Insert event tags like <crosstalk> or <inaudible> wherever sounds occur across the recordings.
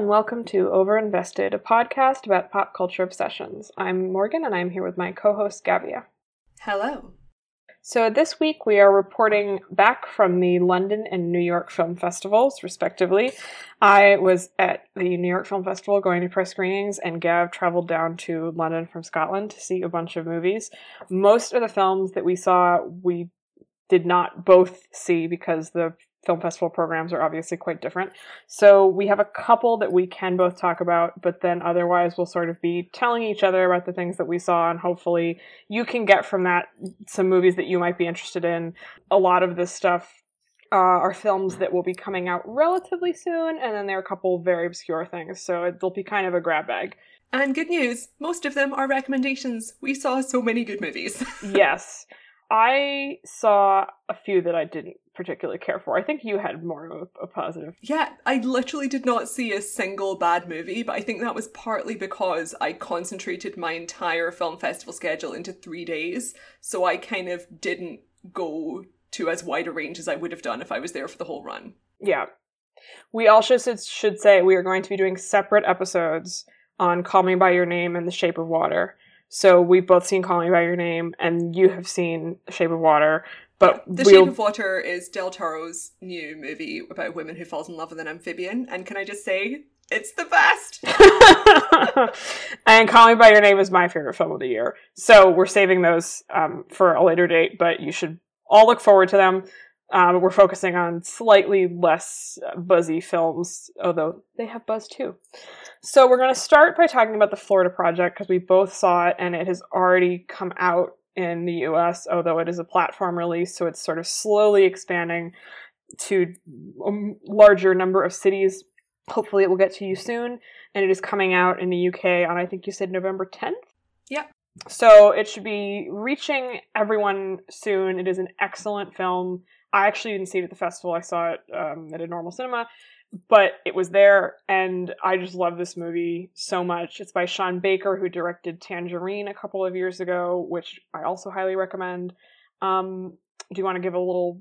and welcome to Overinvested, a podcast about pop culture obsessions. I'm Morgan, and I'm here with my co host, Gavia. Hello. So, this week we are reporting back from the London and New York film festivals, respectively. I was at the New York Film Festival going to press screenings, and Gav traveled down to London from Scotland to see a bunch of movies. Most of the films that we saw, we did not both see because the film festival programs are obviously quite different. So we have a couple that we can both talk about, but then otherwise we'll sort of be telling each other about the things that we saw, and hopefully you can get from that some movies that you might be interested in. A lot of this stuff uh, are films that will be coming out relatively soon, and then there are a couple very obscure things, so it'll be kind of a grab bag. And good news, most of them are recommendations. We saw so many good movies. <laughs> yes. I saw a few that I didn't particularly care for. I think you had more of a, a, positive. Yeah, I literally did not see a single bad movie, but I think that was partly because I concentrated my entire film festival schedule into three days. So I kind of didn't go to as wide a range as I would have done if I was there for the whole run. Yeah. We also should, should say we are going to be doing separate episodes on Call Me By Your Name and The Shape of Water. So we've both seen Call Me by Your Name, and you have seen Shape of Water. But The we'll... Shape of Water is Del Toro's new movie about women who falls in love with an amphibian. And can I just say, it's the best. <laughs> <laughs> and Call Me by Your Name is my favorite film of the year. So we're saving those um, for a later date, but you should all look forward to them. Um, we're focusing on slightly less buzzy films, although they have buzz too. So we're going to start by talking about the Florida Project because we both saw it and it has already come out in the US, although it is a platform release, so it's sort of slowly expanding to a larger number of cities. Hopefully, it will get to you soon, and it is coming out in the UK on I think you said November 10th. Yeah. So it should be reaching everyone soon. It is an excellent film. I actually didn't see it at the festival. I saw it um, at a normal cinema, but it was there, and I just love this movie so much. It's by Sean Baker, who directed Tangerine a couple of years ago, which I also highly recommend. Um, do you want to give a little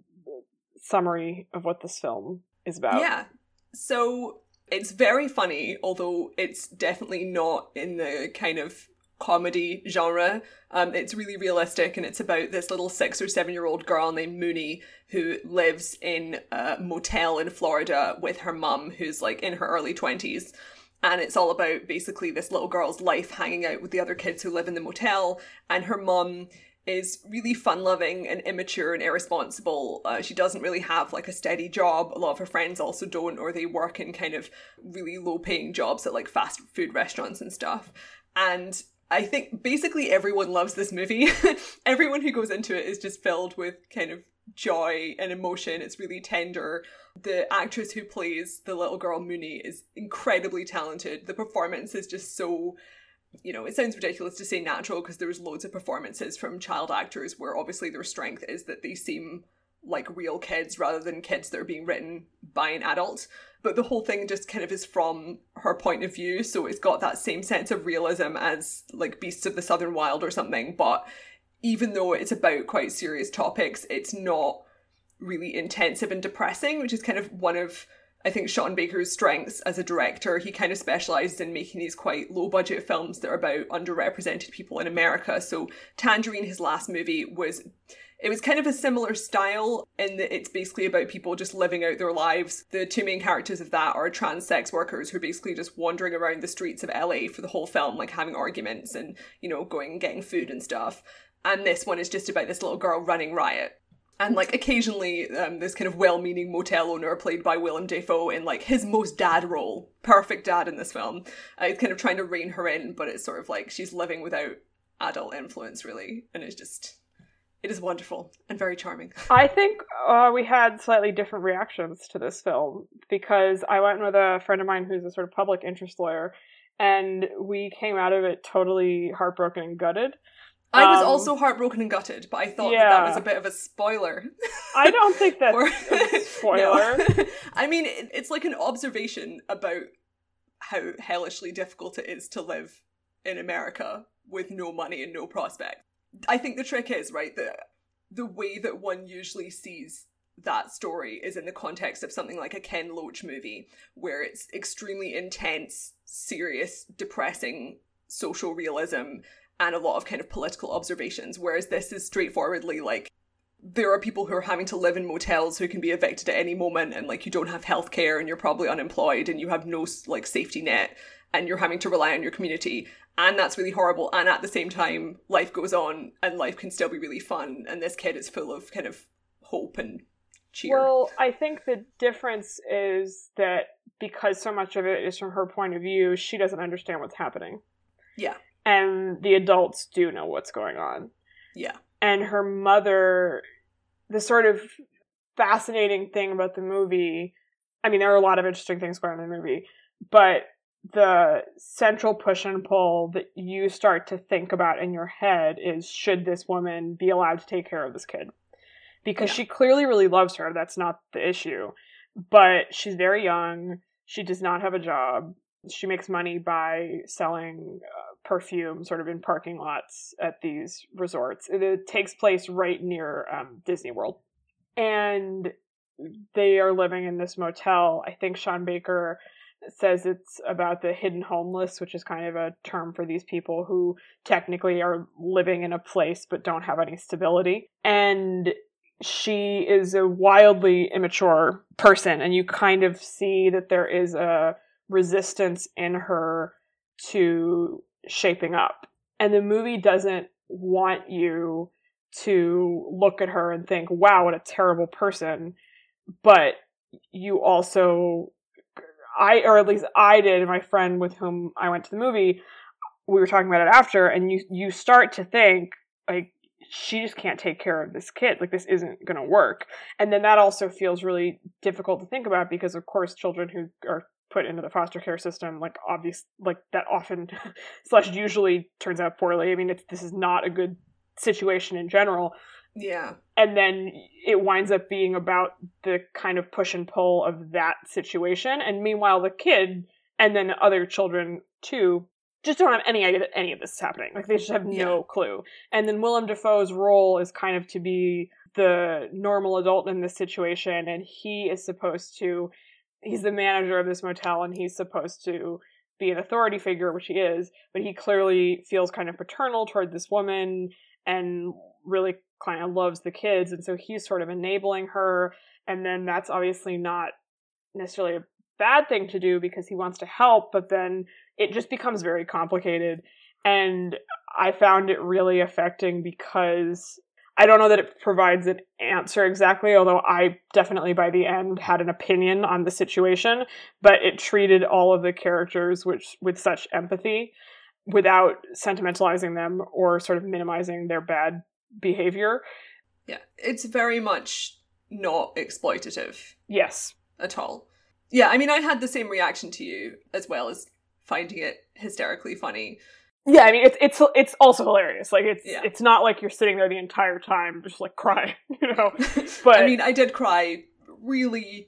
summary of what this film is about? Yeah. So it's very funny, although it's definitely not in the kind of comedy genre. Um, it's really realistic and it's about this little six or seven year old girl named Moonee who lives in a motel in Florida with her mum, who's like in her early 20s. And it's all about basically this little girl's life hanging out with the other kids who live in the motel. And her mum is really fun loving and immature and irresponsible. Uh, she doesn't really have like a steady job. A lot of her friends also don't, or they work in kind of really low paying jobs at like fast food restaurants and stuff. And I think basically everyone loves this movie. <laughs> everyone who goes into it is just filled with kind of joy and emotion. It's really tender. The actress who plays the little girl Moonee is incredibly talented. The performance is just so you know, it sounds ridiculous to say natural because there's loads of performances from child actors where obviously their strength is that they seem like real kids rather than kids that are being written by an adult. But the whole thing just kind of is from her point of view, so it's got that same sense of realism as like Beasts of the Southern Wild or something. But even though it's about quite serious topics, it's not really intensive and depressing, which is kind of one of I think Sean Baker's strengths as a director. He kind of specializes in making these quite low budget films that are about underrepresented people in America. So Tangerine, his last movie, was it was kind of a similar style in that it's basically about people just living out their lives. The two main characters of that are trans sex workers who are basically just wandering around the streets of LA for the whole film, like having arguments and, you know, going and getting food and stuff. And this one is just about this little girl running riot. And like occasionally, um, this kind of well-meaning motel owner played by Willem Dafoe in like his most dad role, perfect dad in this film, uh, is kind of trying to rein her in, but it's sort of like she's living without adult influence really, and it's just it is wonderful and very charming. <laughs> I think uh, we had slightly different reactions to this film because I went with a friend of mine who's a sort of public interest lawyer, and we came out of it totally heartbroken and gutted. I was um, also heartbroken and gutted, but I thought yeah. that, that was a bit of a spoiler. I don't think <laughs> that's a spoiler. <laughs> I mean, it, it's like an observation about how hellishly difficult it is to live in America with no money and no prospect. I think the trick is, right, that the way that one usually sees that story is in the context of something like a Ken Loach movie, where it's extremely intense, serious, depressing social realism and a lot of kind of political observations, whereas this is straightforwardly like there are people who are having to live in motels who can be evicted at any moment and like you don't have health care and you're probably unemployed and you have no like safety net and you're having to rely on your community and that's really horrible and at the same time life goes on and life can still be really fun and this kid is full of kind of hope and cheer. Well i think the difference is that because so much of it is from her point of view she doesn't understand what's happening. Yeah. And the adults do know what's going on. Yeah. And her mother the sort of fascinating thing about the movie i mean there are a lot of interesting things going on in the movie but the central push and pull that you start to think about in your head is should this woman be allowed to take care of this kid because yeah. she clearly really loves her that's not the issue but she's very young she does not have a job she makes money by selling uh, perfume sort of in parking lots at these resorts. It, it takes place right near um, Disney World. And they are living in this motel. I think Sean Baker says it's about the hidden homeless, which is kind of a term for these people who technically are living in a place but don't have any stability. And she is a wildly immature person, and you kind of see that there is a resistance in her to shaping up. And the movie doesn't want you to look at her and think, wow, what a terrible person. But you also, I, or at least I did, my friend with whom I went to the movie, we were talking about it after, and you, you start to think, like, she just can't take care of this kid. Like, this isn't going to work. And then that also feels really difficult to think about because, of course, children who are put into the foster care system like obvious like that often <laughs> slash usually turns out poorly i mean it's this is not a good situation in general yeah and then it winds up being about the kind of push and pull of that situation. And meanwhile the kid and then other children too just don't have any idea that any of this is happening. Like they just have no yeah. clue. And then willem dafoe's role is kind of to be the normal adult in this situation and he is supposed to he's the manager of this motel and he's supposed to be an authority figure, which he is, but he clearly feels kind of paternal toward this woman and really kind of loves the kids. And so he's sort of enabling her. And then that's obviously not necessarily a bad thing to do because he wants to help, but then it just becomes very complicated. And I found it really affecting because I don't know that it provides an answer exactly, although I definitely by the end had an opinion on the situation, but it treated all of the characters which with such empathy without sentimentalizing them or sort of minimizing their bad behavior. Yeah, it's very much not exploitative. Yes. At all. Yeah, I mean I had the same reaction to you as well as finding it hysterically funny yeah, I mean it's it's it's also hilarious. Like it's yeah. it's not like you're sitting there the entire time just like crying, <laughs> you know. <laughs> But I mean, I did cry really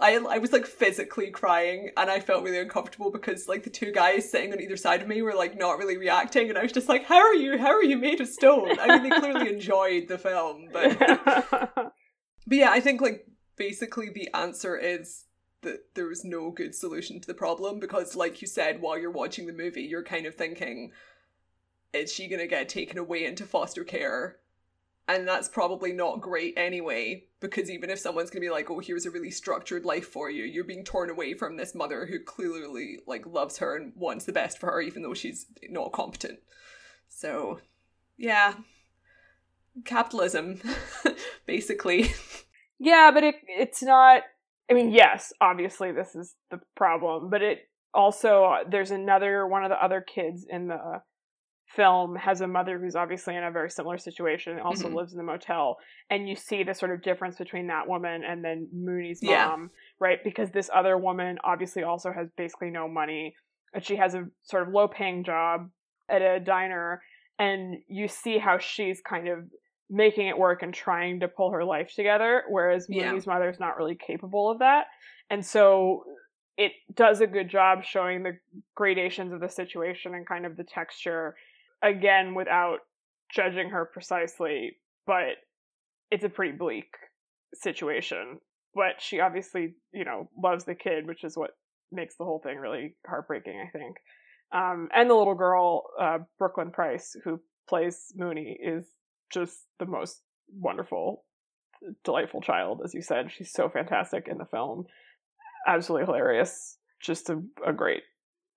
I I was like physically crying and I felt really uncomfortable because like the two guys sitting on either side of me were like not really reacting and I was just like, How are you? How are you made of stone? I mean they clearly <laughs> enjoyed the film, but <laughs> But yeah, I think like basically the answer is that there was no good solution to the problem because like you said while you're watching the movie you're kind of thinking is she going to get taken away into foster care and that's probably not great anyway because even if someone's going to be like oh here's a really structured life for you you're being torn away from this mother who clearly like loves her and wants the best for her even though she's not competent. So yeah. Capitalism <laughs> basically. Yeah but it it's not I mean, yes, obviously this is the problem, but it also uh, there's another one of the other kids in the film has a mother who's obviously in a very similar situation also mm-hmm. lives in the motel and you see the sort of difference between that woman and then moonee's mom yeah. right because this other woman obviously also has basically no money and she has a sort of low paying job at a diner and you see how she's kind of making it work and trying to pull her life together, whereas yeah. Moonee's mother is not really capable of that. And so it does a good job showing the gradations of the situation and kind of the texture, again, without judging her precisely, but it's a pretty bleak situation. But she obviously, you know, loves the kid, which is what makes the whole thing really heartbreaking, I think. Um, and the little girl, uh, Brooklynn Prince, who plays Moonee, is just the most wonderful, delightful child, as you said. She's so fantastic in the film. Absolutely hilarious. Just a, a great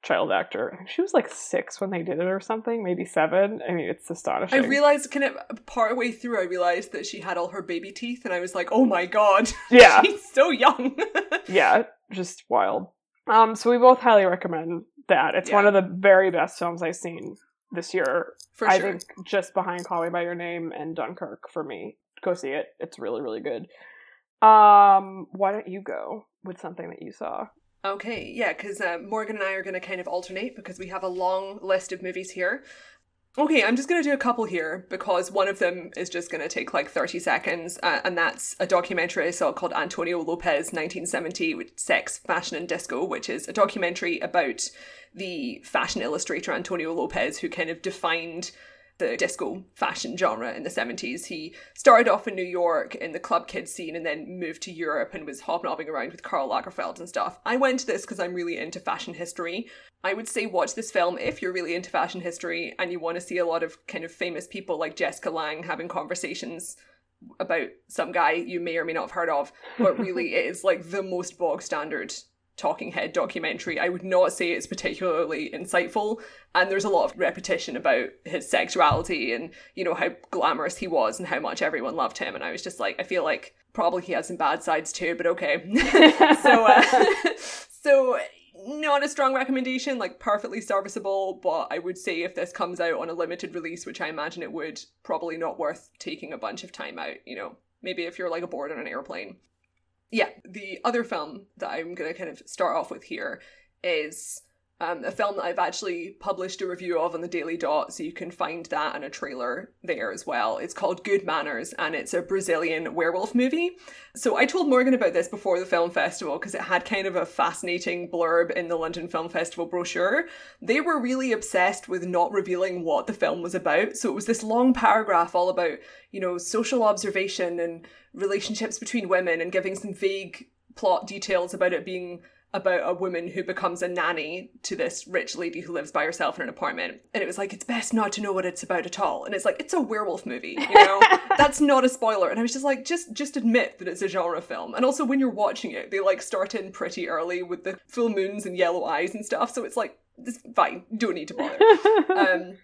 child actor. She was like six when they did it or something, maybe seven. I mean, it's astonishing. I realized kind of part way through, I realized that she had all her baby teeth, and I was like, oh my god. <laughs> Yeah. She's so young. <laughs> yeah, just wild. Um, so we both highly recommend that. It's Yeah. one of the very best films I've seen this year. For I sure. think just behind Call Me by Your Name and Dunkirk for me. Go see it. It's really, really good. Um, why don't you go with something that you saw? Okay, yeah, because uh, Morgan and I are going to kind of alternate because we have a long list of movies here. Okay, I'm just going to do a couple here because one of them is just going to take like 30 seconds, uh, and that's a documentary I saw called Antonio Lopez 1970 with Sex, Fashion, and Disco, which is a documentary about the fashion illustrator Antonio Lopez, who kind of defined the disco fashion genre in the 70s. He started off in New York in the club kid scene and then moved to Europe and was hobnobbing around with Karl Lagerfeld and stuff. I went to this because I'm really into fashion history. I would say watch this film if you're really into fashion history and you want to see a lot of kind of famous people like Jessica Lange having conversations about some guy you may or may not have heard of, but really it is like the most bog standard talking head documentary. I would not say it's particularly insightful, and there's a lot of repetition about his sexuality and you know how glamorous he was and how much everyone loved him. And I was just like, I feel like probably he has some bad sides too, but okay. <laughs> so, uh, <laughs> so not a strong recommendation, like perfectly serviceable, but I would say if this comes out on a limited release, which I imagine it would, probably not worth taking a bunch of time out, you know. Maybe if you're like aboard on an airplane. Yeah, the other film that I'm going to kind of start off with here is um, a film that I've actually published a review of on the Daily Dot, so you can find that and a trailer there as well. It's called Good Manners, and it's a Brazilian werewolf movie. So I told Morgan about this before the film festival because it had kind of a fascinating blurb in the London Film Festival brochure. They were really obsessed with not revealing what the film was about, so it was this long paragraph all about, you know, social observation and relationships between women and giving some vague plot details about it being about a woman who becomes a nanny to this rich lady who lives by herself in an apartment. And it was like, it's best not to know what it's about at all. And it's like, it's a werewolf movie, you know? <laughs> That's not a spoiler. And I was just like, just just admit that it's a genre film. And also when you're watching it, they like start in pretty early with the full moons and yellow eyes and stuff. So it's like, it's fine, don't need to bother. <laughs> um,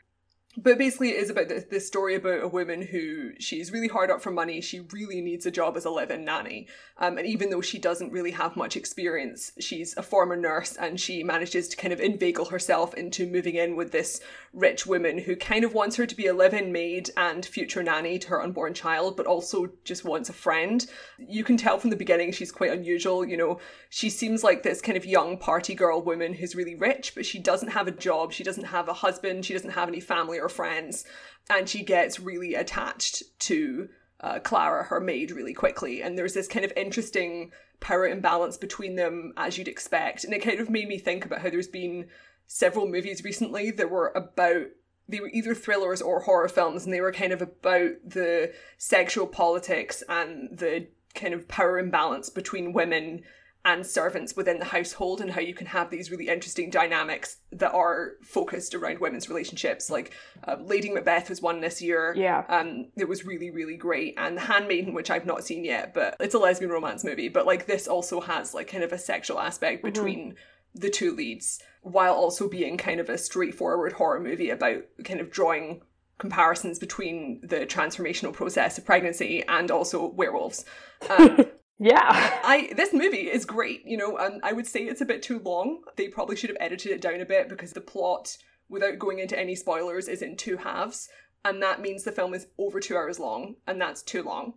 but basically, it is about this, story about a woman who she's really hard up for money. She really needs a job as a live-in nanny, um, and even though she doesn't really have much experience, she's a former nurse, and she manages to kind of inveigle herself into moving in with this rich woman who kind of wants her to be a live-in maid and future nanny to her unborn child, but also just wants a friend. You can tell from the beginning she's quite unusual. You know, she seems like this kind of young party girl woman who's really rich, but she doesn't have a job. She doesn't have a husband. She doesn't have any family or friends, and she gets really attached to uh, Clara, her maid, really quickly. And there's this kind of interesting power imbalance between them, as you'd expect. And it kind of made me think about how there's been several movies recently that were about they were either thrillers or horror films, and they were kind of about the sexual politics and the kind of power imbalance between women and servants within the household and how you can have these really interesting dynamics that are focused around women's relationships. Like uh, lady macbeth was one this year. Yeah. um it was really really great. And the handmaiden which i've not seen yet but it's a lesbian romance movie but like this also has like kind of a sexual aspect between the two leads while also being kind of a straightforward horror movie about kind of drawing comparisons between the transformational process of pregnancy and also werewolves um, <laughs> yeah. I this movie is great, you know, and I would say it's a bit too long. They probably should have edited it down a bit because the plot, without going into any spoilers, is in two halves, and that means the film is over two hours long, and that's too long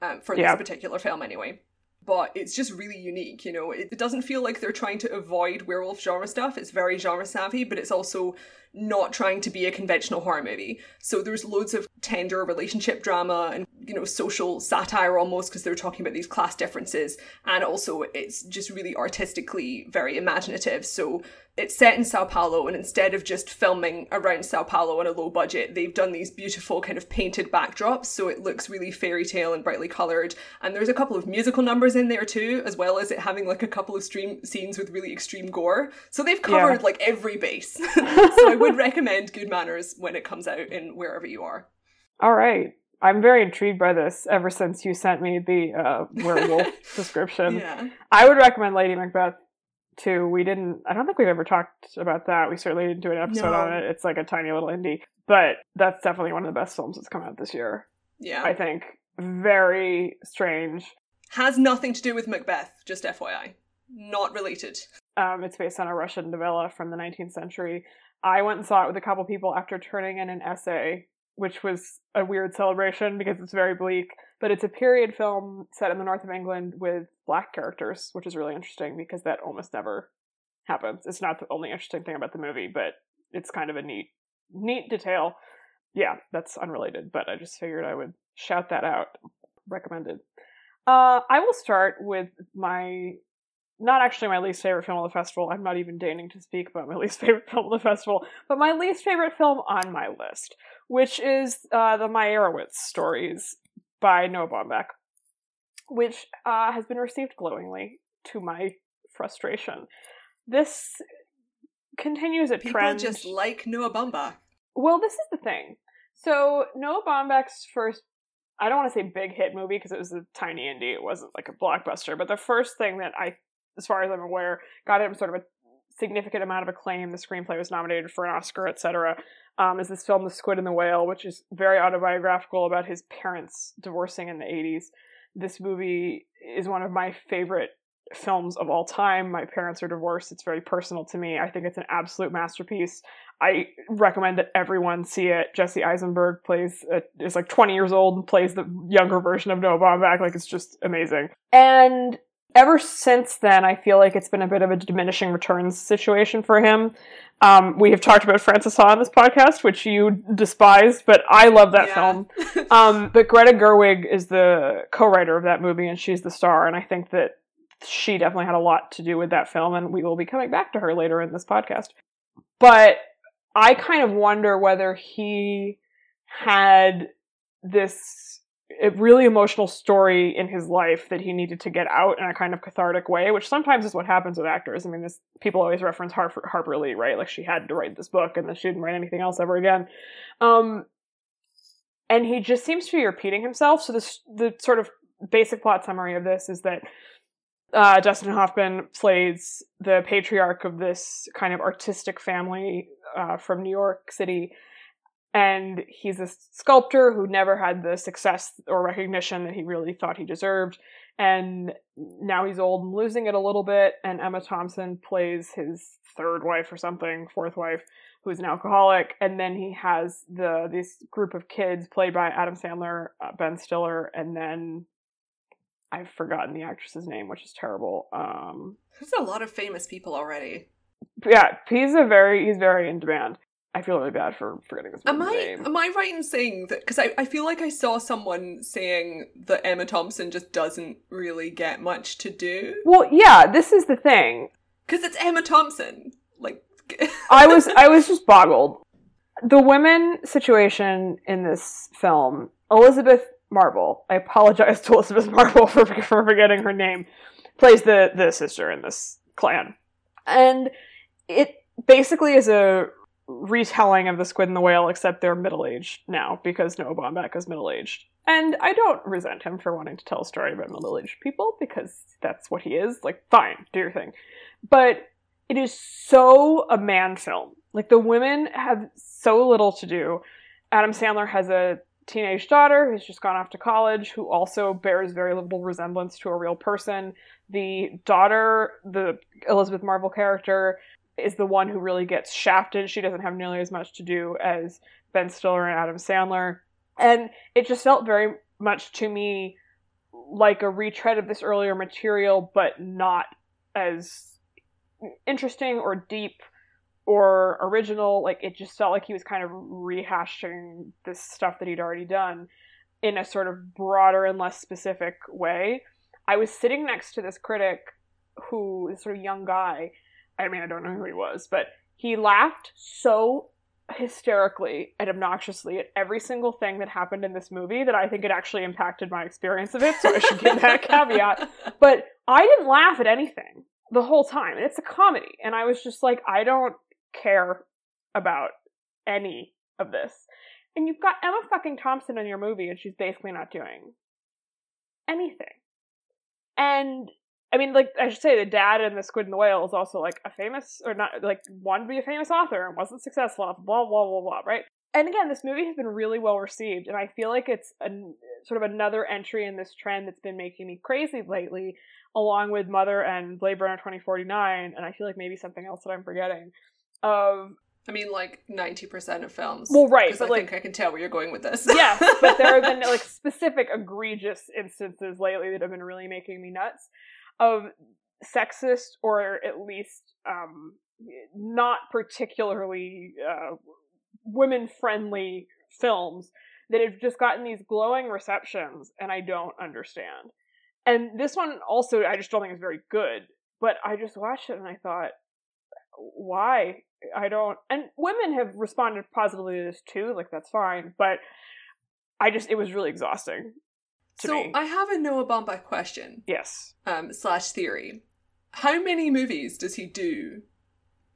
um, for Yeah. this particular film anyway. But it's just really unique, you know. It, doesn't feel like they're trying to avoid werewolf genre stuff. It's very genre savvy, but it's also not trying to be a conventional horror movie. So there's loads of tender relationship drama and you know social satire almost because they're talking about these class differences and also it's just really artistically very imaginative. So it's set in Sao Paulo, and instead of just filming around Sao Paulo on a low budget, they've done these beautiful kind of painted backdrops, so it looks really fairy tale and brightly coloured. And there's a couple of musical numbers in there too, as well as it having like a couple of stream scenes with really extreme gore. So they've covered yeah. like every base. <laughs> so I would recommend Good Manners when it comes out in wherever you are. All right. I'm very intrigued by this ever since you sent me the uh, werewolf <laughs> description. Yeah. I would recommend Lady Macbeth too. We didn't, I don't think we've ever talked about that. We certainly didn't do an episode no. on it. It's like a tiny little indie, but that's definitely one of the best films that's come out this year. Yeah. I think. Very strange. Has nothing to do with Macbeth, just FYI. Not related. Um, it's based on a Russian novella from the 19th century. I went and saw it with a couple people after turning in an essay which was a weird celebration because it's very bleak. But it's a period film set in the north of England with black characters, which is really interesting because that almost never happens. It's not the only interesting thing about the movie, but it's kind of a neat, neat detail. Yeah, that's unrelated, but I just figured I would shout that out. Recommended. Uh, I will start with my not actually my least favorite film of the festival. I'm not even deigning to speak about my <laughs> least favorite film of the festival, but my least favorite film on my list, which is uh, the Meyerowitz stories by Noah Baumbach, which uh, has been received glowingly to my frustration. This continues a People trend. just like Noah Baumbach. Well, this is the thing. So Noah Baumbach's first I don't want to say big hit movie because it was a tiny indie. It wasn't like a blockbuster. But the first thing that I as far as I'm aware, got him sort of a significant amount of acclaim. The screenplay was nominated for an Oscar, etc. Um, is this film, The Squid and the Whale, which is very autobiographical about his parents divorcing in the 80s. This movie is one of my favorite films of all time. My parents are divorced. It's very personal to me. I think it's an absolute masterpiece. I recommend that everyone see it. Jesse Eisenberg plays uh, is like 20 years old and plays the younger version of Noah Baumbach. Like it's just amazing. And ever since then, I feel like it's been a bit of a diminishing returns situation for him. Um, we have talked about Frances Ha on this podcast, which you despise, but I love that yeah. film. <laughs> Um, but Greta Gerwig is the co-writer of that movie, and she's the star. And I think that she definitely had a lot to do with that film, and we will be coming back to her later in this podcast. But I kind of wonder whether he had this a really emotional story in his life that he needed to get out in a kind of cathartic way, which sometimes is what happens with actors. I mean, this people always reference Harper, Harper Lee, right? Like she had to write this book and then she didn't write anything else ever again. Um, and he just seems to be repeating himself. So this the sort of basic plot summary of this is that uh, Dustin Hoffman plays the patriarch of this kind of artistic family uh, from New York City and he's a sculptor who never had the success or recognition that he really thought he deserved. And now he's old and losing it a little bit. And emma thompson plays his third wife or something fourth wife who's an alcoholic. And then he has the this group of kids played by adam sandler uh, ben stiller and then i've forgotten the actress's name which is terrible. Um there's a lot of famous people already. yeah he's a very he's very in demand I feel really bad for forgetting this am I, name. Am I right in saying that? Because I, I feel like I saw someone saying that Emma Thompson just doesn't really get much to do. Well, yeah, this is the thing. Because it's Emma Thompson. Like, <laughs> I was, I was just boggled. The women situation in this film, Elizabeth Marvel. I apologize to Elizabeth <laughs> Marvel for for forgetting her name. Plays the the sister in this clan, and it basically is a retelling of the squid and the whale, except they're middle aged now because Noah Baumbach is middle aged. And I don't resent him for wanting to tell a story about middle aged people because that's what he is. Like, fine, do your thing. But it is so a man film. Like, the women have so little to do. Adam Sandler has a teenage daughter who's just gone off to college who also bears very little resemblance to a real person. The daughter, the Elizabeth Marvel character, is the one who really gets shafted. She doesn't have nearly as much to do as Ben Stiller and Adam Sandler. And it just felt very much to me like a retread of this earlier material, but not as interesting or deep or original. Like it just felt like he was kind of rehashing this stuff that he'd already done in a sort of broader and less specific way. I was sitting next to this critic who is sort of young guy I mean, I don't know who he was, but he laughed so hysterically and obnoxiously at every single thing that happened in this movie that I think it actually impacted my experience of it. So I should give that a <laughs> caveat. But I didn't laugh at anything the whole time. And it's a comedy. And I was just like, I don't care about any of this. And you've got Emma fucking Thompson in your movie, and she's basically not doing anything. And I mean, like I should say, the dad in the Squid and the Whale is also like a famous, or not, like wanted to be a famous author and wasn't successful. Blah blah blah blah. Right. And again, this movie has been really well received, and I feel like it's a, sort of another entry in this trend that's been making me crazy lately, along with Mother and Blade Runner twenty forty nine, and I feel like maybe something else that I'm forgetting. Of I mean, like ninety percent of films. Well, right, Because I like think I can tell where you're going with this. yes, but there have been <laughs> like specific egregious instances lately that have been really making me nuts of sexist or at least um, not particularly uh, women friendly films that have just gotten these glowing receptions and I don't understand. And this one also I just don't think is very good, but I just watched it and I thought why? I don't and women have responded positively to this too, like that's fine, but I just it was really exhausting so me. I have a Noah Baumbach question yes. um, slash theory. How many movies does he do?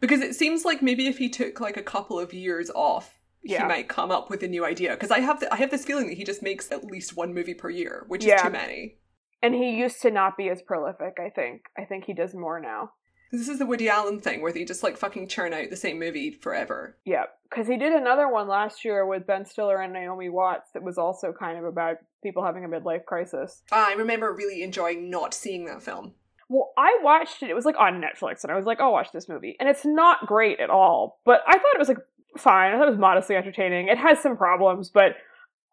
Because it seems like maybe if he took like a couple of years off, Yeah. he might come up with a new idea. Because I have the, I have this feeling that he just makes at least one movie per year, which Yeah. is too many. And he used to not be as prolific, I think. I think he does more now. This is the Woody Allen thing where they just like fucking churn out the same movie forever. Yeah, because he did another one last year with Ben Stiller and Naomi Watts that was also kind of about people having a midlife crisis. I remember really enjoying not seeing that film. Well, I watched it. It was like on Netflix, and I was like, "I'll watch this movie." And it's not great at all, but I thought it was like fine. I thought it was modestly entertaining. It has some problems, but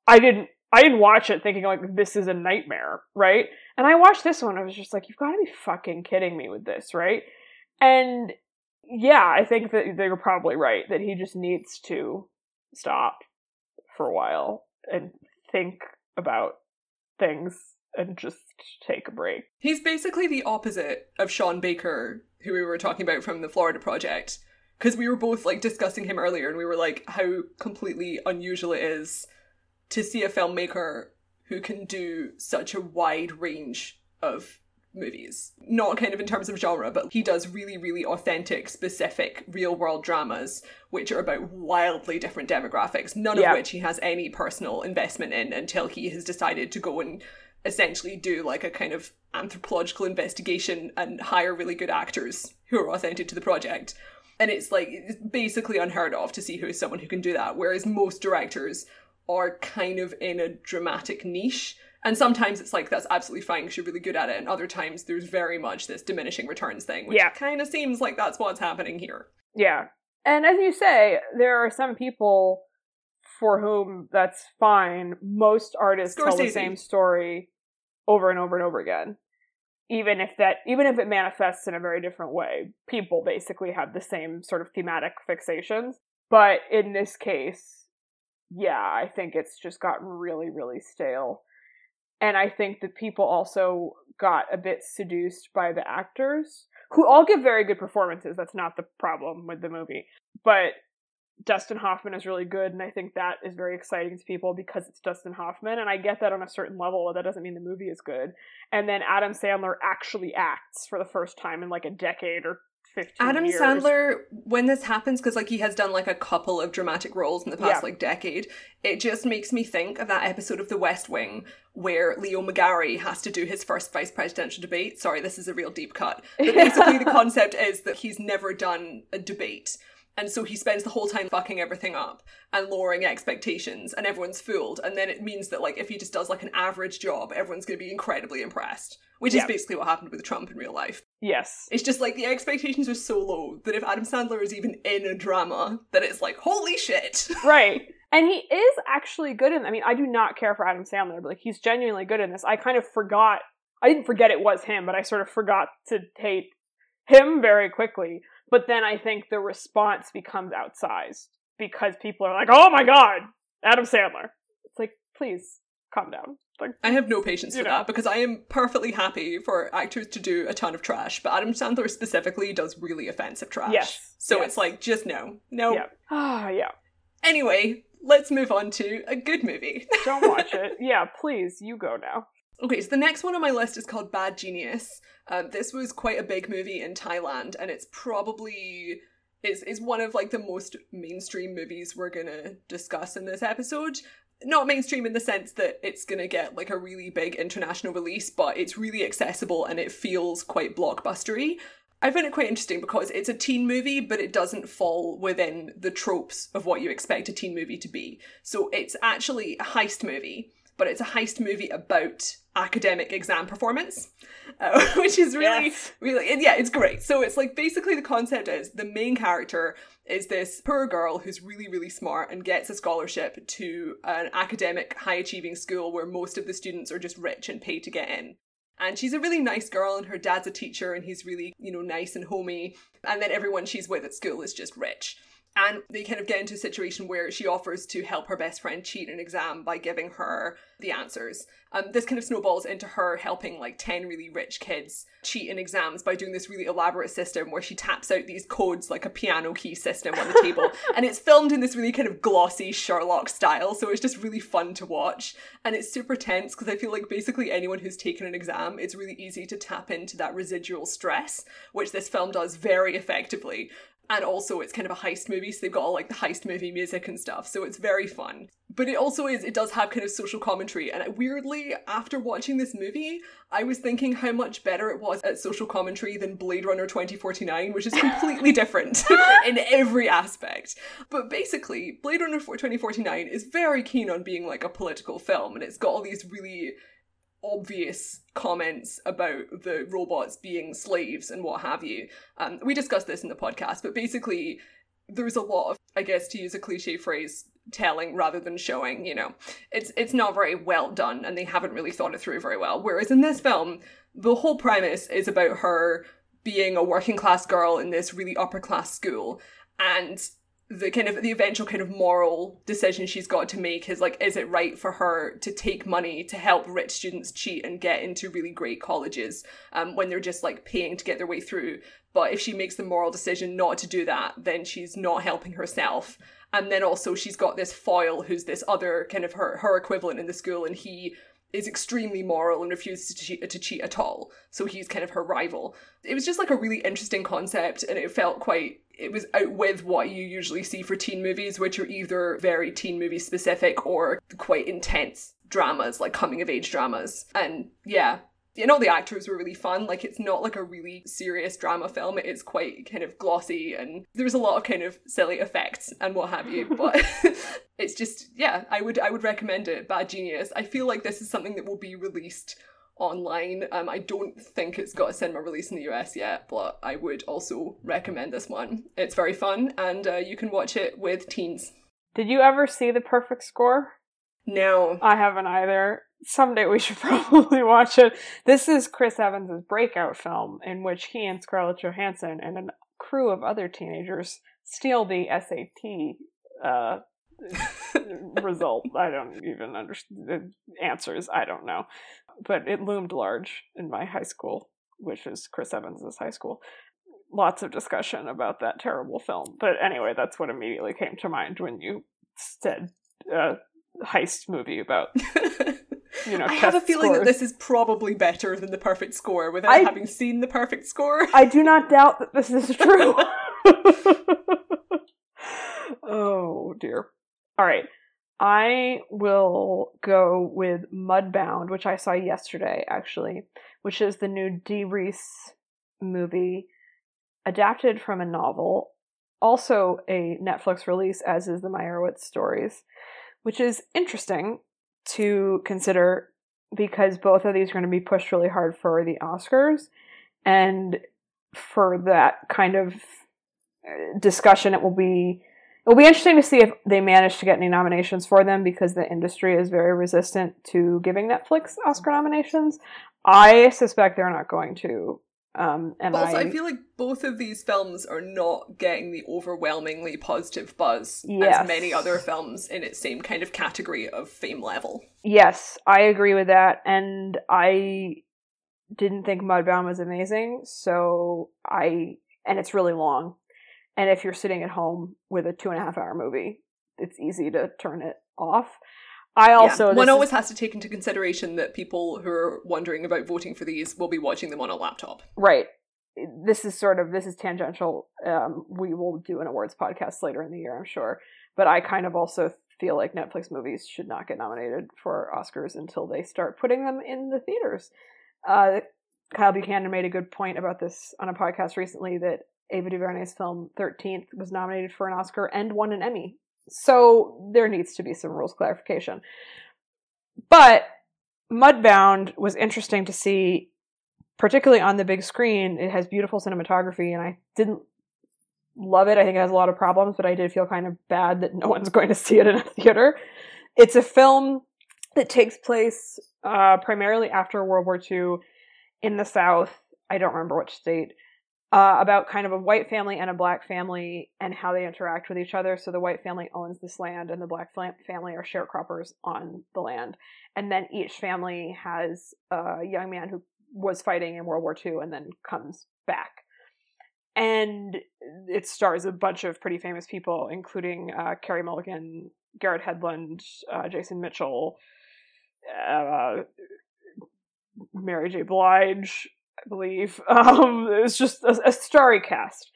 I didn't. I didn't watch it thinking like this is a nightmare, right? And I watched this one. I was just like, "You've got to be fucking kidding me with this, right?" And yeah, I think that they're probably right that he just needs to stop for a while and think about things and just take a break. He's basically the opposite of Sean Baker, who we were talking about from the Florida Project. Because we were both like discussing him earlier, and we were like, how completely unusual it is to see a filmmaker who can do such a wide range of movies. Not kind of in terms of genre, but he does really, really authentic, specific, real world dramas, which are about wildly different demographics, none Yeah. of which he has any personal investment in until he has decided to go and essentially do like a kind of anthropological investigation and hire really good actors who are authentic to the project. And it's like it's basically unheard of to see who is someone who can do that, whereas most directors are kind of in a dramatic niche. And sometimes it's like that's absolutely fine because you're really good at it, and other times there's very much this diminishing returns thing, which Yeah. kind of seems like that's what's happening here. Yeah. And as you say, there are some people for whom that's fine. Most artists tell the same story over and over and over again. Even if that even if it manifests in a very different way. People basically have the same sort of thematic fixations. But in this case, yeah, I think it's just gotten really, really stale. And I think that people also got a bit seduced by the actors, who all give very good performances. That's not the problem with the movie. But Dustin Hoffman is really good, and I think that is very exciting to people because it's Dustin Hoffman, and I get that on a certain level, but that doesn't mean the movie is good. And then Adam Sandler actually acts for the first time in like a decade or 15 Adam years. Sandler, when this happens, because like he has done like a couple of dramatic roles in the past Yeah. like decade, it just makes me think of that episode of The West Wing where Leo McGarry has to do his first vice presidential debate. Sorry, this is a real deep cut. But <laughs> basically, the concept is that he's never done a debate. And so he spends the whole time fucking everything up and lowering expectations, and everyone's fooled. And then it means that, like, if he just does like an average job, everyone's going to be incredibly impressed, which Yeah. is basically what happened with Trump in real life. Yes. It's just like the expectations are so low that if Adam Sandler is even in a drama, that it's like, holy shit. <laughs> right. And he is actually good in I mean, I do not care for Adam Sandler, but like he's genuinely good in this. I kind of forgot I didn't forget it was him, but I sort of forgot to hate him very quickly. But then I think the response becomes outsized because people are like, "Oh my god, Adam Sandler." It's like, "Please calm down. Like I have no patience for know. that because I am perfectly happy for actors to do a ton of trash, but Adam Sandler specifically does really offensive trash. Yes, So yes. it's like just no. No. yeah. Ah, yeah. Anyway, let's move on to a good movie. <laughs> Don't watch it. Yeah, please, you go now. Okay, so the next one on my list is called Bad Genius. Um, this was quite a big movie in Thailand, and it's probably is is one of like the most mainstream movies we're gonna discuss in this episode. Not mainstream in the sense that it's gonna get like a really big international release, but it's really accessible and it feels quite blockbustery. I find it quite interesting because it's a teen movie, but it doesn't fall within the tropes of what you expect a teen movie to be. So it's actually a heist movie, but it's a heist movie about academic exam performance, uh, <laughs> which is really, Yes. really, yeah, it's great. So it's like basically the concept is the main character is this poor girl who's really, really smart and gets a scholarship to an academic, high achieving school where most of the students are just rich and paid to get in. And she's a really nice girl, and her dad's a teacher, and he's really, you know, nice and homey. And then everyone she's with at school is just rich. And they kind of get into a situation where she offers to help her best friend cheat an exam by giving her the answers. Um, this kind of snowballs into her helping like 10 really rich kids cheat in exams by doing this really elaborate system where she taps out these codes like a piano key system on the table. <laughs> and it's filmed in this really kind of glossy Sherlock style, so it's just really fun to watch. And it's super tense because I feel like basically anyone who's taken an exam, it's really easy to tap into that residual stress, which this film does very effectively. And also, it's kind of a heist movie, so they've got all like the heist movie music and stuff, so it's very fun. But it also is, it does have kind of social commentary. And weirdly, after watching this movie, I was thinking how much better it was at social commentary than Blade Runner 2049, which is completely <laughs> different <laughs> in every aspect. But basically, Blade Runner 2049 is very keen on being like a political film, and it's got all these really obvious comments about the robots being slaves and what have you. Um, we discussed this in the podcast, but basically, there's a lot of, I guess, to use a cliche phrase, telling rather than showing. You know, it's it's not very well done, and they haven't really thought it through very well. Whereas in this film, the whole premise is about her being a working class girl in this really upper class school, and the kind of the eventual kind of moral decision she's got to make is like is it right for her to take money to help rich students cheat and get into really great colleges um, when they're just like paying to get their way through? But if she makes the moral decision not to do that then she's not helping herself. And then also she's got this foil who's this other kind of her her equivalent in the school and he is extremely moral and refuses to cheat, to cheat at all. So he's kind of her rival. It was just like a really interesting concept, and it felt quite. It was out with what you usually see for teen movies, which are either very teen movie specific or quite intense dramas, like coming of age dramas. And yeah, and all the actors were really fun. Like it's not like a really serious drama film. It is quite kind of glossy and there's a lot of kind of silly effects and what have you. <laughs> But <laughs> it's just yeah, I would I would recommend it. Bad Genius. I feel like this is something that will be released online. Um, I don't think it's got a cinema release in the US yet, but I would also recommend this one. It's very fun and uh, you can watch it with teens. Did you ever see the perfect score? No, I haven't either. Someday we should <laughs> probably watch it. This is Chris Evans' breakout film in which he and Scarlett Johansson and a crew of other teenagers steal the SAT uh, <laughs> result. I don't even understand the answers. I don't know. But it loomed large in my high school, which is Chris Evans' high school. Lots of discussion about that terrible film. But anyway, that's what immediately came to mind when you said uh, heist movie about <laughs> you know. I have a feeling that this is probably better than the perfect score without I- having seen the perfect score. I do not doubt that this is true. <laughs> oh dear. All right. I will go with Mudbound, which I saw yesterday, actually, which is the new Dee Rees movie adapted from a novel, also a Netflix release, as is the Meyerowitz stories, which is interesting to consider because both of these are going to be pushed really hard for the Oscars. And for that kind of uh, discussion, it will be it will be interesting to see if they manage to get any nominations for them because the industry is very resistant to giving Netflix Oscar nominations. I suspect they're not going to Um, and But also, I, I feel like both of these films are not getting the overwhelmingly positive buzz Yes. as many other films in its same kind of category of fame level. yes, I agree with that. And I didn't think Mudbound was amazing, so I and it's really long. And if you're sitting at home with a two and a half hour movie, it's easy to turn it off. I also yeah. one this is- always has to take into consideration that people who are wondering about voting for these will be watching them on a laptop. Right. This is sort of this is tangential. Um, we will do an awards podcast later in the year, I'm sure. But I kind of also feel like Netflix movies should not get nominated for Oscars until they start putting them in the theaters. Uh, Kyle Buchanan made a good point about this on a podcast recently that Ava DuVernay's film Thirteenth was nominated for an Oscar and won an Emmy. So there needs to be some rules clarification. But Mudbound was interesting to see particularly on the big screen, it has beautiful cinematography, and I didn't love it. I think it has a lot of problems, but I did feel kind of bad that no <laughs> one's going to see it in a theater. It's a film that takes place uh, primarily after World War II in the South. I don't remember which state. Uh, about kind of a white family and a black family and how they interact with each other. So the white family owns this land, and the black family are sharecroppers on the land. And then each family has a young man who was fighting in World War II and then comes back. And it stars a bunch of pretty famous people, including uh, Carey Mulligan, Garrett Hedlund, uh, Jason Mitchell, uh, Mary J. Blige, I believe. <laughs> Um, it was just a, a starry cast.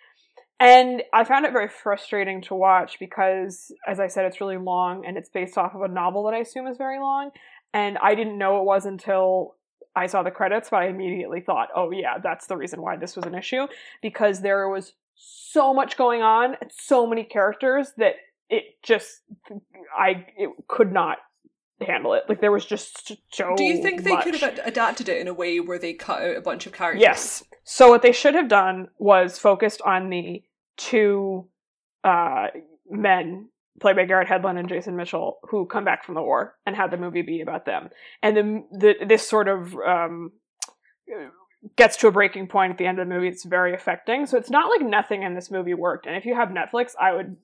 And I found it very frustrating to watch because, as I said, it's really long and it's based off of a novel that I assume is very long. And I didn't know it was until I saw the credits, but I immediately thought, oh, yeah, that's the reason why this was an issue because there was so much going on so many characters that it just, I it could not handle it. Like there was just so. Do you think they much. could have adapted it in a way where they cut out a bunch of characters? Yes. So what they should have done was focused on the two uh, men played by Garrett Hedlund and Jason Mitchell who come back from the war and had the movie be about them. And then the this sort of um, gets to a breaking point at the end of the movie. It's very affecting. So it's not like nothing in this movie worked. And if you have Netflix, I would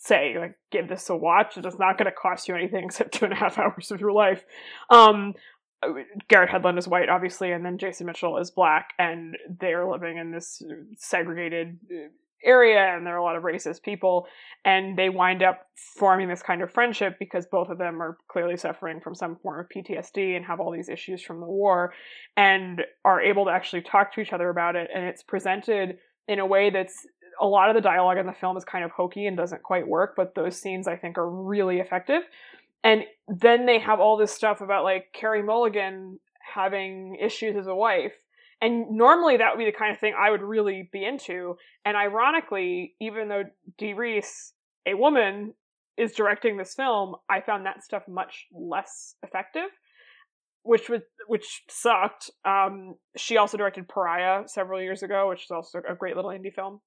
say like give this a watch. It's not going to cost you anything except two and a half <laughs> hours of your life. Um, Garrett Hedlund is white, obviously, and then Jason Mitchell is black, and they're living in this segregated uh, area, and there are a lot of racist people, and they wind up forming this kind of friendship because both of them are clearly suffering from some form of PTSD and have all these issues from the war, and are able to actually talk to each other about it, and it's presented in a way that's a lot of the dialogue in the film is kind of hokey and doesn't quite work, but those scenes I think are really effective. And then they have all this stuff about like Carey Mulligan having issues as a wife. And normally that would be the kind of thing I would really be into. And ironically, even though Dee Rees, a woman, is directing this film, I found that stuff much less effective, which was which sucked. Um, she also directed Pariah several years ago, which is also a great little indie film.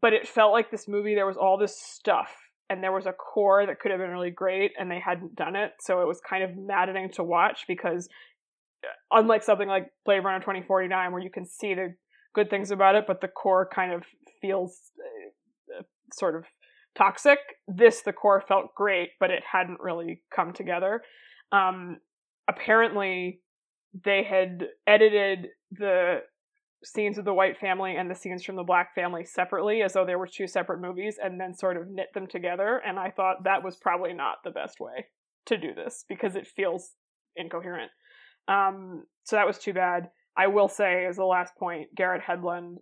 But it felt like this movie there was all this stuff and there was a core that could have been really great and they hadn't done it. So it was kind of maddening to watch because uh, unlike something like blade runner 2049 where you can see the good things about it but the core kind of feels uh, sort of toxic this the core felt great but it hadn't really come together. Um, apparently they had edited the scenes of the white family and the scenes from the black family separately as though they were two separate movies and then sort of knit them together. And i thought that was probably not the best way to do this because it feels incoherent. Um, so that was too bad. I will say as the last point garrett hedlund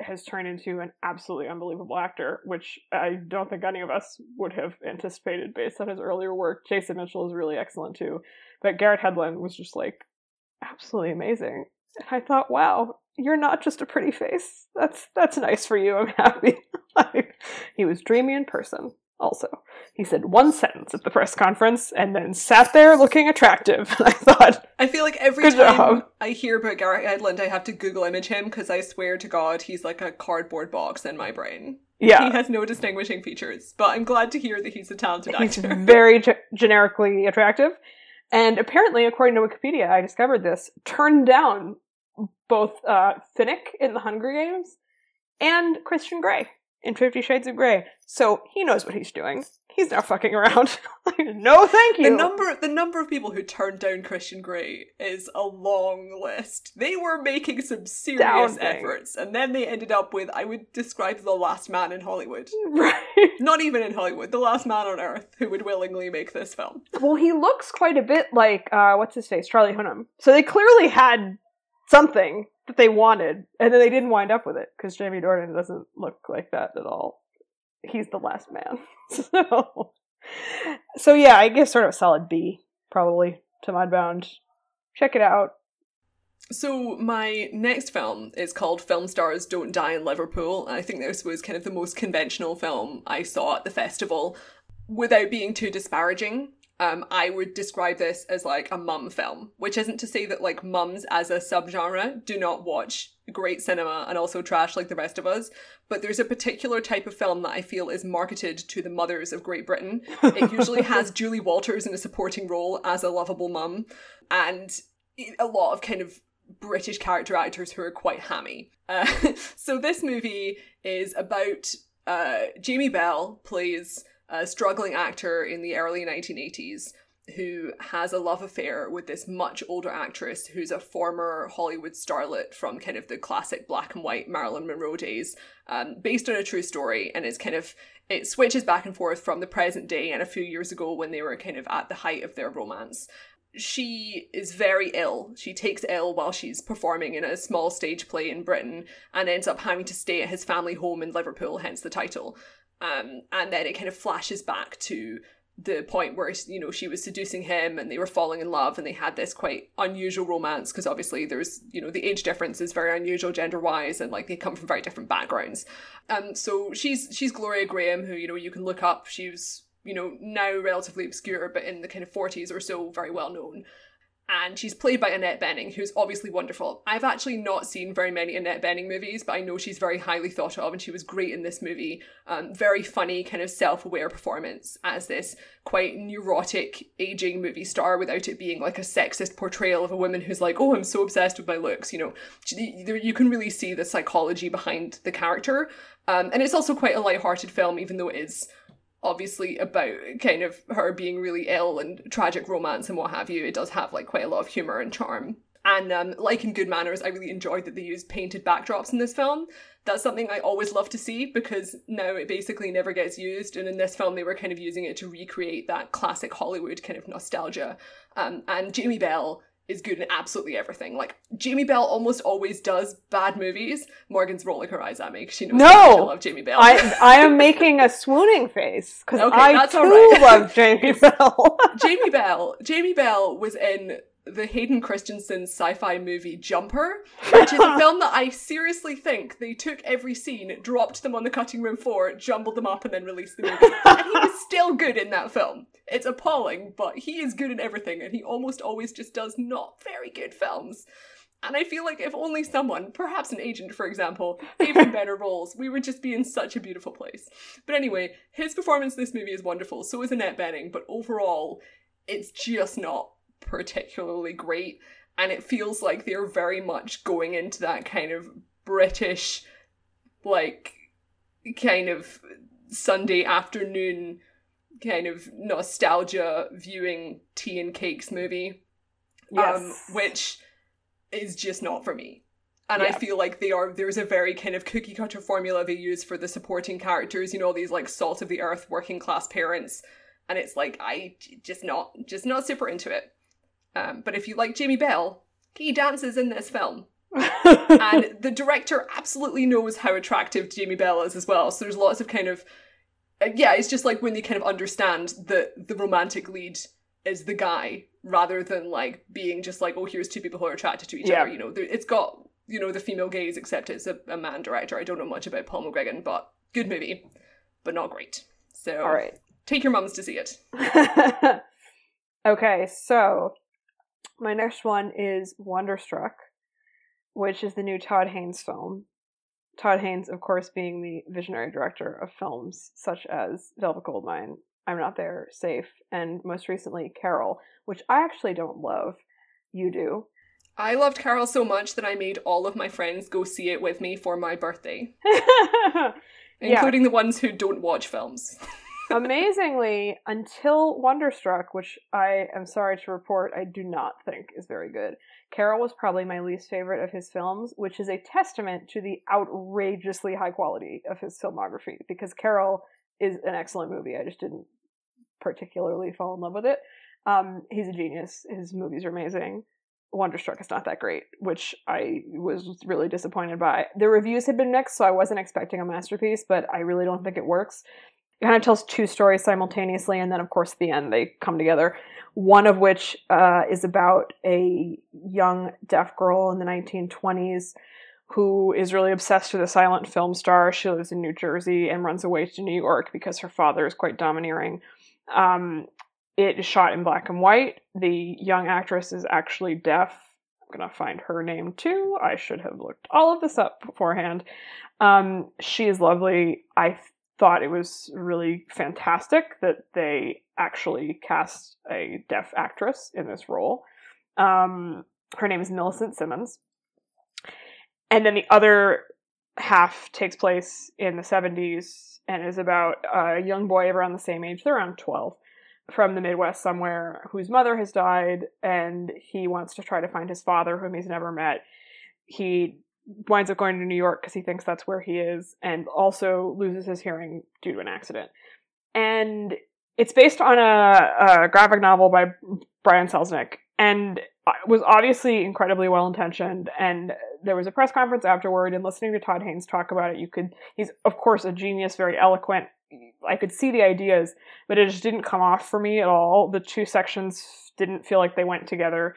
has turned into an absolutely unbelievable actor which i don't think any of us would have anticipated based on his earlier work. Jason mitchell is really excellent too. But garrett hedlund was just like absolutely amazing. And I thought, wow, you're not just a pretty face. That's that's nice for you. I'm happy. <laughs> he was dreamy in person. Also, he said one sentence at the press conference and then sat there looking attractive. <laughs> I thought, I feel like every time job. I hear about Garrett Hedlund, I have to Google image him because I swear to God, he's like a cardboard box in my brain. yeah, He has no distinguishing features, but I'm glad to hear that he's a talented he's actor. <laughs> very ge- generically attractive. And apparently, according to Wikipedia, I discovered this, turned down both uh, Finnick in The Hunger Games and Christian Grey in Fifty Shades of Grey. So he knows what he's doing. He's not fucking around. <laughs> no, thank you. The number the number of people who turned down Christian Grey is a long list. They were making some serious Astounding. efforts, and then they ended up with I would describe the last man in Hollywood. <laughs> right. Not even in Hollywood, the last man on earth who would willingly make this film. Well, he looks quite a bit like uh, what's his face, Charlie Hunnam. So they clearly had something that they wanted, and then they didn't wind up with it because Jamie Dornan doesn't look like that at all. He's the last man. <laughs> so, so yeah, I guess sort of a solid B probably to Mudbound. Check it out. So my next film is called Film Stars Don't Die in Liverpool. and I think this was kind of the most conventional film I saw at the festival. Without being too disparaging, um, I would describe this as like a mum film, which isn't to say that like mums as a subgenre do not watch great cinema and also trash like the rest of us, but there's a particular type of film that I feel is marketed to the mothers of Great Britain. It usually <laughs> has Julie Walters in a supporting role as a lovable mum, and a lot of kind of British character actors who are quite hammy. Uh, <laughs> so this movie is about uh, Jamie Bell plays a struggling actor in the early 1980s who has a love affair with this much older actress who's a former Hollywood starlet from kind of the classic black and white Marilyn Monroe days, um, based on a true story, and it's kind of it switches back and forth from the present day and a few years ago when they were kind of at the height of their romance. She is very ill. She takes ill while she's performing in a small stage play in Britain and ends up having to stay at his family home in Liverpool, hence the title. Um, and then it kind of flashes back to the point where you know she was seducing him and they were falling in love and they had this quite unusual romance because obviously there's you know the age difference is very unusual gender wise and like they come from very different backgrounds. Um so she's she's gloria grahame who you know you can look up. She was you know now relatively obscure but in the kind of 40s or so very well known and she's played by Annette Bening, who's obviously wonderful. I've actually not seen very many Annette Bening movies, but I know she's very highly thought of, and she was great in this movie. Um, very funny, kind of self-aware performance as this quite neurotic, aging movie star, without it being like a sexist portrayal of a woman who's like, "Oh, I'm so obsessed with my looks." You know, you can really see the psychology behind the character, um, and it's also quite a light-hearted film, even though it is obviously about kind of her being really ill and tragic romance and what have you. It does have like quite a lot of humor and charm. And um, like in Good Manners, I really enjoyed that they used painted backdrops in this film. That's something I always love to see because now it basically never gets used. And in this film, they were kind of using it to recreate that classic Hollywood kind of nostalgia. Um, and Jamie Bell is good in absolutely everything. Like Jamie Bell almost always does bad movies. Morgan's rolling her eyes at me because she knows No! I love Jamie Bell. I I am <laughs> making a swooning face because Okay, I that's too right. love Jamie <laughs> Bell. Jamie Bell. Jamie Bell was in the Hayden Christensen sci-fi movie Jumper, which is a film that I seriously think they took every scene, dropped them on the cutting room floor, jumbled them up, and then released the movie. and he was still good in that film. It's appalling, but he is good in everything, and he almost always just does not very good films. And I feel like if only someone, perhaps an agent for example, gave him better roles, we would just be in such a beautiful place. But anyway, his performance in this movie is wonderful, so is Annette Bening, but overall, it's just not particularly great. And it feels like they're very much going into that kind of British, like, kind of Sunday afternoon kind of nostalgia viewing tea and cakes movie yes. um, which is just not for me. And I feel like they are there's a very kind of cookie cutter formula they use for the supporting characters, you know, these like salt of the earth working class parents. And it's like I just not just not super into it. Um, but if you like Jamie Bell, he dances in this film. <laughs> and the director absolutely knows how attractive Jamie Bell is as well. So there's lots of kind of uh, yeah, it's just like when they kind of understand that the romantic lead is the guy rather than like being just like oh here's two people who are attracted to each Yeah. other. You know, it's got you know the female gaze except it's a, a man director. I don't know much about Paul McGregor, but good movie, but not great. So All right. take your mums to see it. <laughs> okay, so my next one is Wonderstruck, which is the new Todd Haynes film. Todd Haynes, of course, being the visionary director of films such as Velvet Goldmine, I'm Not There, Safe, and most recently Carol, which I actually don't love. You do. I loved Carol so much that I made all of my friends go see it with me for my birthday, <laughs> including yeah. the ones who don't watch films. <laughs> Amazingly, until Wonderstruck, which I am sorry to report I do not think is very good, Carol was probably my least favorite of his films, which is a testament to the outrageously high quality of his filmography, because Carol is an excellent movie. I just didn't particularly fall in love with it. Um, he's a genius. His movies are amazing. Wonderstruck is not that great, which I was really disappointed by. The reviews had been mixed, so I wasn't expecting a masterpiece, but I really don't think it works. Kind of tells two stories simultaneously, and then, of course, at the end they come together. One of which uh, is about a young deaf girl in the 1920s who is really obsessed with a silent film star. She lives in New Jersey and runs away to New York because her father is quite domineering. Um, it is shot in black and white. The young actress is actually deaf. I'm to find her name too. I should have looked all of this up beforehand. Um, she is lovely. I thought it was really fantastic that they actually cast a deaf actress in this role. Um, her name is Millicent Simmons. And then the other half takes place in the 70s and is about a young boy around the same age. They're around 12 from the Midwest somewhere whose mother has died, and he wants to try to find his father, whom he's never met. He winds up going to New York because he thinks that's where he is, and also loses his hearing due to an accident. And it's based on a, a graphic novel by Brian Selznick, and uh, was obviously incredibly well intentioned. And there was a press conference afterward, and listening to Todd Haynes talk about it, you could, he's of course a genius, very eloquent, I could see the ideas, but it just didn't come off for me at all. The two sections didn't feel like they went together.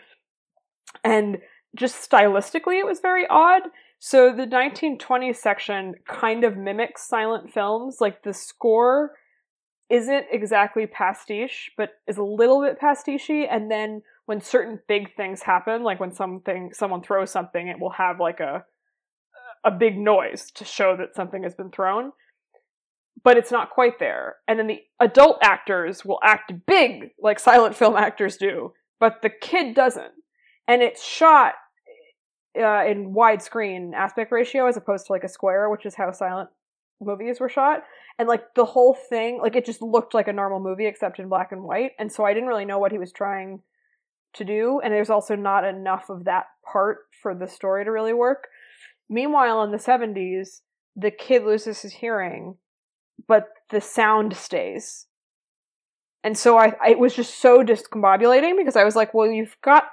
And just stylistically, it was very odd. So the 1920s section kind of mimics silent films. Like the score isn't exactly pastiche, but is a little bit pastiche. And then when certain big things happen, like when something someone throws something, it will have like a a big noise to show that something has been thrown but it's not quite there. And then the adult actors will act big like silent film actors do, but the kid doesn't. And it's shot uh, in widescreen aspect ratio as opposed to like a square, which is how silent movies were shot. And like the whole thing, like it just looked like a normal movie except in black and white. And so I didn't really know what he was trying to do. And there's also not enough of that part for the story to really work. Meanwhile, in the 70s, the kid loses his hearing but the sound stays. And so I, I, it was just so discombobulating because I was like, well, you've got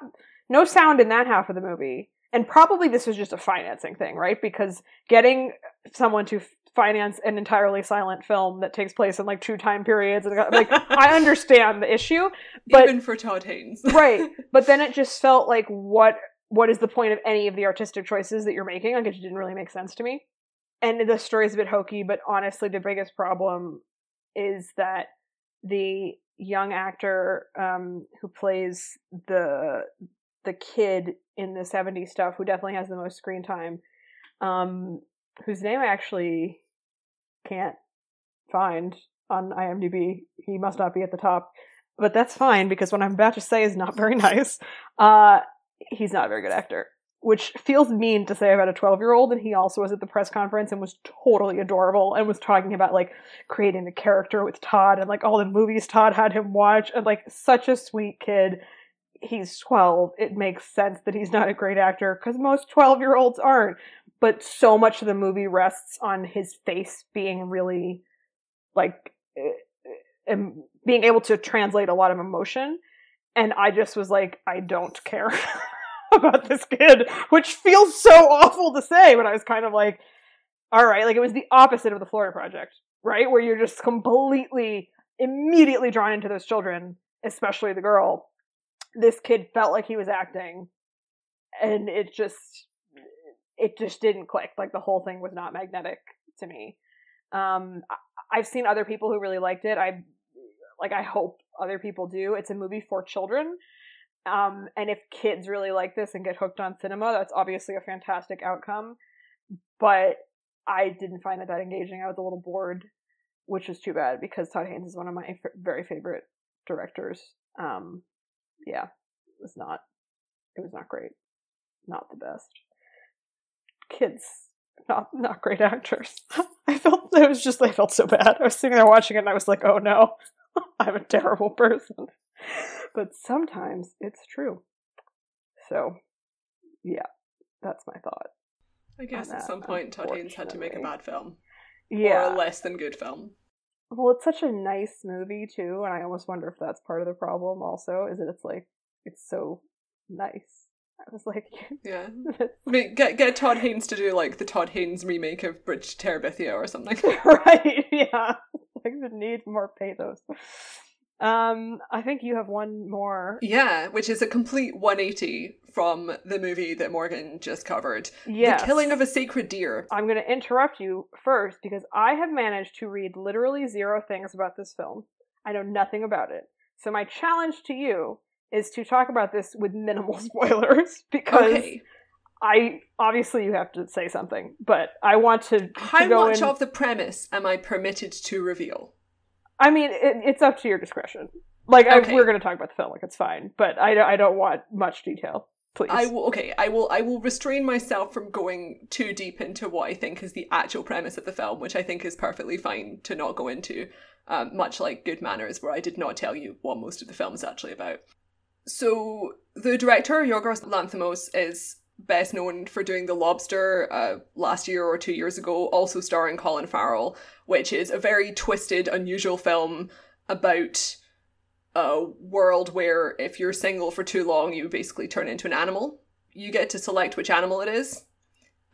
no sound in that half of the movie. And probably this was just a financing thing, right? Because getting someone to finance an entirely silent film that takes place in like two time periods and like I <laughs> understand the issue, but even for Todd Haynes, <laughs> right? But then it just felt like what what is the point of any of the artistic choices that you're making? Like it didn't really make sense to me and the story's a bit hokey, but honestly, the biggest problem is that the young actor um, who plays the the kid in the 70s stuff, who definitely has the most screen time, um, whose name I actually can't find on IMDb. He must not be at the top, but that's fine because what I'm about to say is not very <laughs> nice. Uh, he's not a very good actor which feels mean to say about a 12 year old. And he also was at the press conference and was totally adorable and was talking about like creating the character with Todd and like all the movies Todd had him watch and like such a sweet kid. He's 12. It makes sense that he's not a great actor because most 12 year olds aren't. But so much of the movie rests on his face being really like, eh, eh, and being able to translate a lot of emotion. And I just was like, I don't care. <laughs> about this kid, which feels so awful to say, but I was kind of like, all right, like it was the opposite of the Florida Project, right? Where you're just completely, immediately drawn into those children, especially the girl. This kid felt like he was acting, and it just, it just didn't click. Like the whole thing was not magnetic to me. Um, I've seen other people who really liked it. I, like, I hope other people do. It's a movie for children, um, and if kids really like this and get hooked on cinema, that's obviously a fantastic outcome. But I didn't find it that engaging. I was a little bored, which is too bad because Todd Haynes is one of my f- very favorite directors. Um, yeah, it was not. It was not great. not the best. Kids, not not great actors. <laughs> I felt it was just I felt so bad. I was sitting there watching it and I was like, oh no, <laughs> I'm a terrible person. But sometimes it's true. So, yeah, that's my thought. I guess at some point Todd Haynes had to make a bad film. Yeah. Or a less than good film. Well, it's such a nice movie too, and I almost wonder if that's part of the problem. Also, is that it's like it's so nice. I was like, <laughs> yeah, I mean, get get Todd Haynes to do like the Todd Haynes remake of Bridge to Terabithia or something. <laughs> right? Yeah, <laughs> like the need more pathos. Um, I think you have one more. Yeah, which is a complete 180 from the movie that Morgan just covered. Yes. The Killing of a Sacred Deer. I'm going to interrupt you first because I have managed to read literally zero things about this film. I know nothing about it. So my challenge to you is to talk about this with minimal <laughs> spoilers because Okay. I obviously you have to say something, but I want to, to How much in. of the premise am I permitted to reveal? I mean, it, it's up to your discretion. Like I, we're going to talk about the film, like it's fine, but I don't, I don't want much detail, please. I will okay, I will I will restrain myself from going too deep into what I think is the actual premise of the film, which I think is perfectly fine to not go into. Um, much like Good Manners, where I did not tell you what most of the film is actually about. So the director Yorgos Lanthimos is best known for doing The Lobster uh, last year or two years ago, also starring Colin Farrell, which is a very twisted, unusual film about a world where if you're single for too long, you basically turn into an animal. You get to select which animal it is.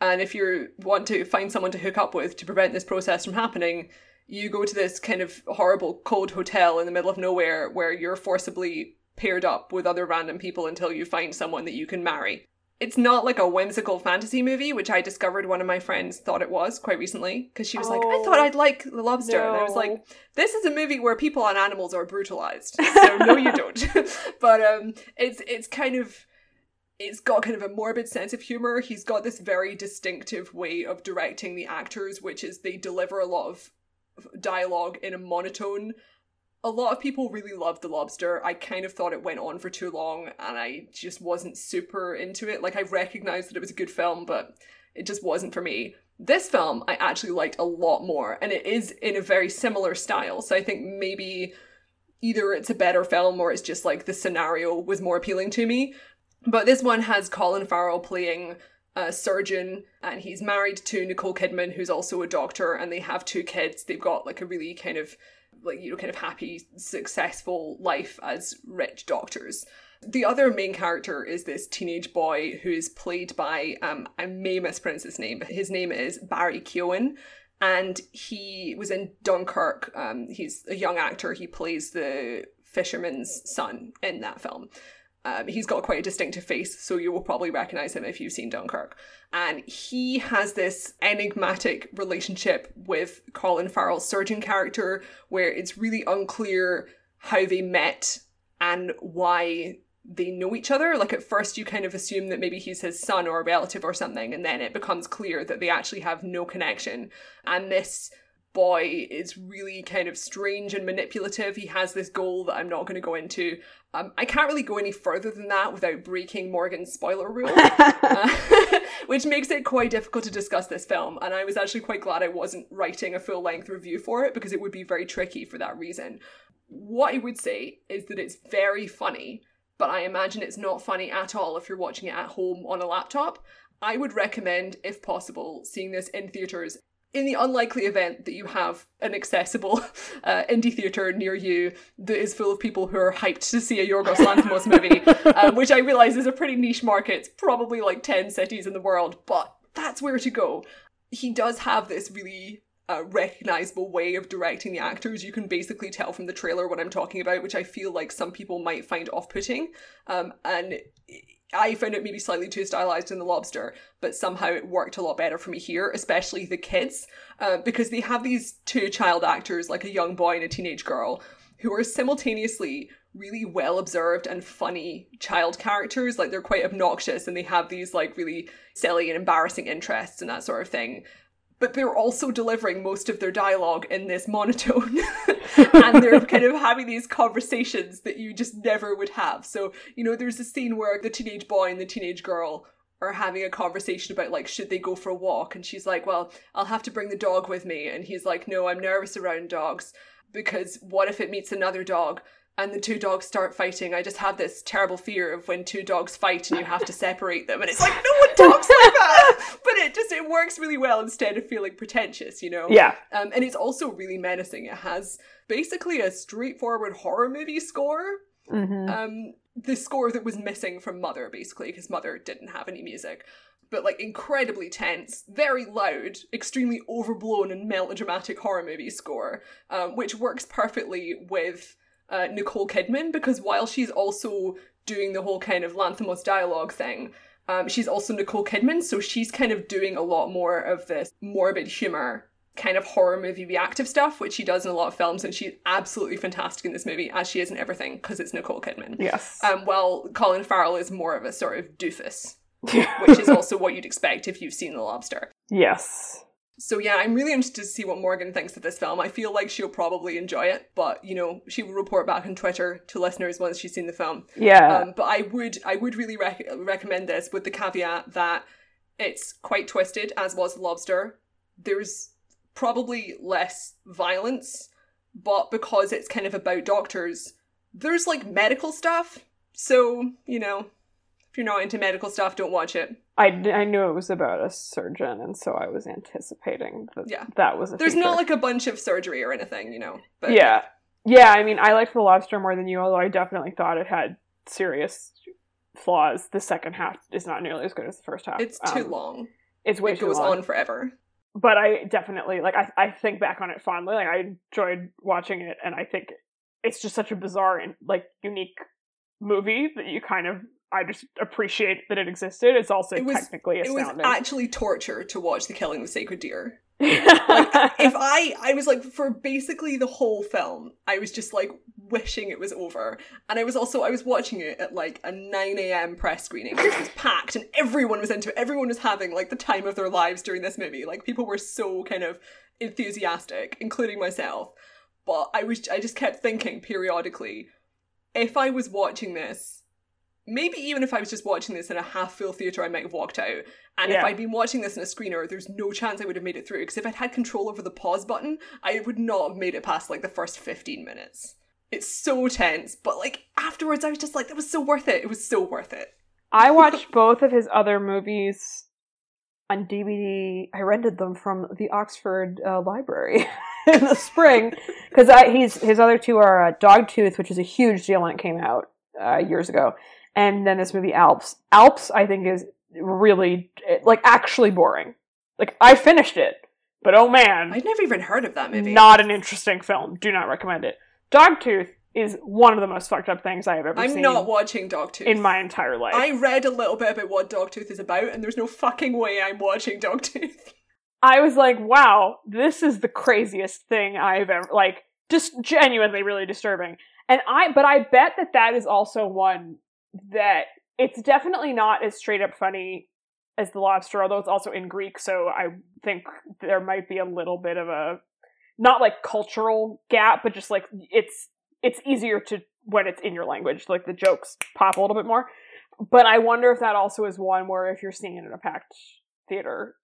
And if you want to find someone to hook up with to prevent this process from happening, you go to this kind of horrible cold hotel in the middle of nowhere where you're forcibly paired up with other random people until you find someone that you can marry. It's not like a whimsical fantasy movie, which I discovered one of my friends thought it was quite recently because she was like, "I Oh, thought I'd like The Lobster," and I was like, "This is a movie where people and animals are brutalized." So no, you don't. <laughs> but um, it's it's kind of it's got kind of a morbid sense of humor. He's got this very distinctive way of directing the actors, which is they deliver a lot of dialogue in a monotone. A lot of people really loved The Lobster. I kind of thought it went on for too long and I just wasn't super into it. Like, I recognized that it was a good film, but it just wasn't for me. This film I actually liked a lot more, and it is in a very similar style. So I think maybe either it's a better film or it's just like the scenario was more appealing to me. But this one has Colin Farrell playing a surgeon, and he's married to Nicole Kidman, who's also a doctor, and they have two kids. They've got like a really kind of like you know kind of happy, successful life as rich doctors. The other main character is this teenage boy who is played by um I may mispronounce his name, but his name is Barry Keoghan. And he was in Dunkirk. Um, he's a young actor. He plays the fisherman's son in that film. Um, he's got quite a distinctive face, so you will probably recognize him if you've seen Dunkirk. And he has this enigmatic relationship with Colin Farrell's surgeon character, where it's really unclear how they met and why they know each other. Like at first, you kind of assume that maybe he's his son or a relative or something, and then it becomes clear that they actually have no connection. And this boy is really kind of strange and manipulative. He has this goal that I'm not going to go into. Um, I can't really go any further than that without breaking Morgan's spoiler rule, <laughs> uh, <laughs> which makes it quite difficult to discuss this film. And I was actually quite glad I wasn't writing a full length review for it because it would be very tricky for that reason. What I would say is that it's very funny, but I imagine it's not funny at all if you're watching it at home on a laptop. I would recommend, if possible, seeing this in theatres in the unlikely event that you have an accessible <laughs> uh, indie theatre near you that is full of people who are hyped to see a Yorgos <laughs> Lanthimos movie, uh, which I realise is a pretty niche market. It's probably like 10 cities in the world, but that's where to go. He does have this really uh, recognizable way of directing the actors. You can basically tell from the trailer what I'm talking about, which I feel like some people might find off putting. Um, and I found it maybe slightly too stylized in The Lobster, but somehow it worked a lot better for me here, especially the kids, uh, because they have these two child actors, like a young boy and a teenage girl, who are simultaneously really well observed and funny child characters. Like they're quite obnoxious and they have these like really silly and embarrassing interests and that sort of thing. But they're also delivering most of their dialogue in this monotone. <laughs> and they're kind of having these conversations that you just never would have. So, you know, there's a scene where the teenage boy and the teenage girl are having a conversation about like should they go for a walk and she's like well i'll have to bring the dog with me and he's like no i'm nervous around dogs because what if it meets another dog and the two dogs start fighting i just have this terrible fear of when two dogs fight and you have to separate them and it's like no one talks like that <laughs> but it just it works really well instead of feeling pretentious you know Yeah. um, and it's also really menacing it has basically a straightforward horror movie score Mm-hmm. um the score that was missing from mother basically because mother didn't have any music but like incredibly tense very loud extremely overblown and melodramatic horror movie score um, which works perfectly with uh, nicole kidman because while she's also doing the whole kind of lanthimos dialogue thing um, she's also nicole kidman so she's kind of doing a lot more of this morbid humor kind of horror movie reactive stuff, which she does in a lot of films, and she's absolutely fantastic in this movie, as she is in everything, because it's Nicole Kidman. yes. Um, while Colin Farrell is more of a sort of doofus, <laughs> which is also what you'd expect if you've seen The Lobster. yes. So yeah, I'm really interested to see what Morgan thinks of this film. I feel like she'll probably enjoy it, but you know, she will report back on Twitter to listeners once she's seen the film. Yeah. Um, but I would I would really rec- recommend this with the caveat that it's quite twisted, as was Lobster. There's probably less violence, but because it's kind of about doctors, there's like medical stuff. So you know, if you're not into medical stuff, don't watch it. I, I knew it was about a surgeon, and so I was anticipating that Yeah. that was a There's feature. not like a bunch of surgery or anything, you know. But yeah. Yeah, I mean, I liked The Lobster more than you, although I definitely thought it had serious flaws. The second half is not nearly as good as the first half. it's too Um, long. It's way It too goes long. on forever. But I definitely, like, I, I think back on it fondly. Like, I enjoyed watching it, and I think it's just such a bizarre and, like, unique movie that you kind of, I just appreciate that it existed. It's also It was- technically It was actually torture to watch The Killing of Sacred Deer. <laughs> like, if I I was like for basically the whole film, I was just like wishing it was over. And I was also I was watching it at like a 9 a.m. press screening, which was <laughs> packed and everyone was into it. Everyone was having like the time of their lives during this movie. Like people were so kind of enthusiastic, including myself. But I was I just kept thinking periodically, if I was watching this, maybe even if I was just watching this in a half full theatre, I might have walked out. And if I'd been watching this in a screener, there's no chance I would have made it through. Because if I'd had control over the pause button, I would not have made it past like the first 15 minutes. It's so tense, but like afterwards, I was just like, that was so worth it. It was so worth it. I <laughs> watched both of his other movies on DVD. I rented them from the Oxford uh, Library <laughs> in the spring <laughs> because he's his other two are uh, Dogtooth, which is a huge deal when it came out uh, years ago, and then this movie Alps. Alps, I think, is really like actually boring. Like I finished it, but oh man, I'd never even heard of that movie. not an interesting film. Do not recommend it. Dogtooth is one of the most fucked up things I have ever I'm seen not watching Dogtooth. in my entire life. I read a little bit about what Dogtooth is about, and there's no fucking way I'm watching Dogtooth. <laughs> I was like, wow, this is the craziest thing I've ever like just genuinely really disturbing. And I but I bet that that is also one that it's definitely not as straight up funny as the lobster although it's also in Greek so I think there might be a little bit of a not like cultural gap but just like it's it's easier to when it's in your language like the jokes pop a little bit more. But I wonder if that also is one where if you're seeing it in a packed theater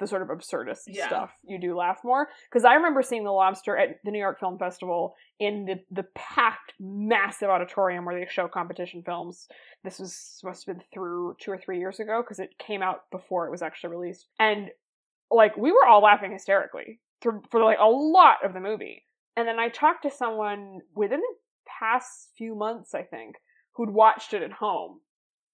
the sort of absurdist Yeah. stuff you do laugh more. Because i remember seeing the lobster at the new york film festival in the the packed massive auditorium where they show competition films. This was must have been through two or three years ago because it came out before it was actually released. And like we were all laughing hysterically for, for like a lot of the movie. And then i talked to someone within the past few months i think who'd watched it at home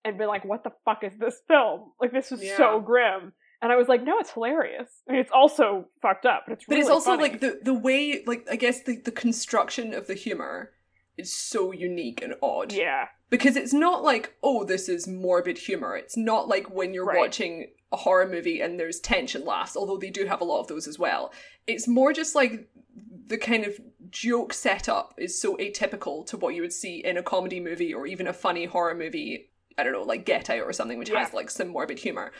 and been like what the fuck is this film? Like this was so grim and I was like, no, it's hilarious. I mean, it's also fucked up, but it's But really it's also funny. like the the way like I guess the, the construction of the humor is so unique and odd. yeah, Because it's not like, oh, this is morbid humor. It's not like when you're Right. watching a horror movie and there's tension laughs, although they do have a lot of those as well. It's more just like the kind of joke setup is so atypical to what you would see in a comedy movie or even a funny horror movie. I don't know, like Get Out or something, which Yeah. has like some morbid humor.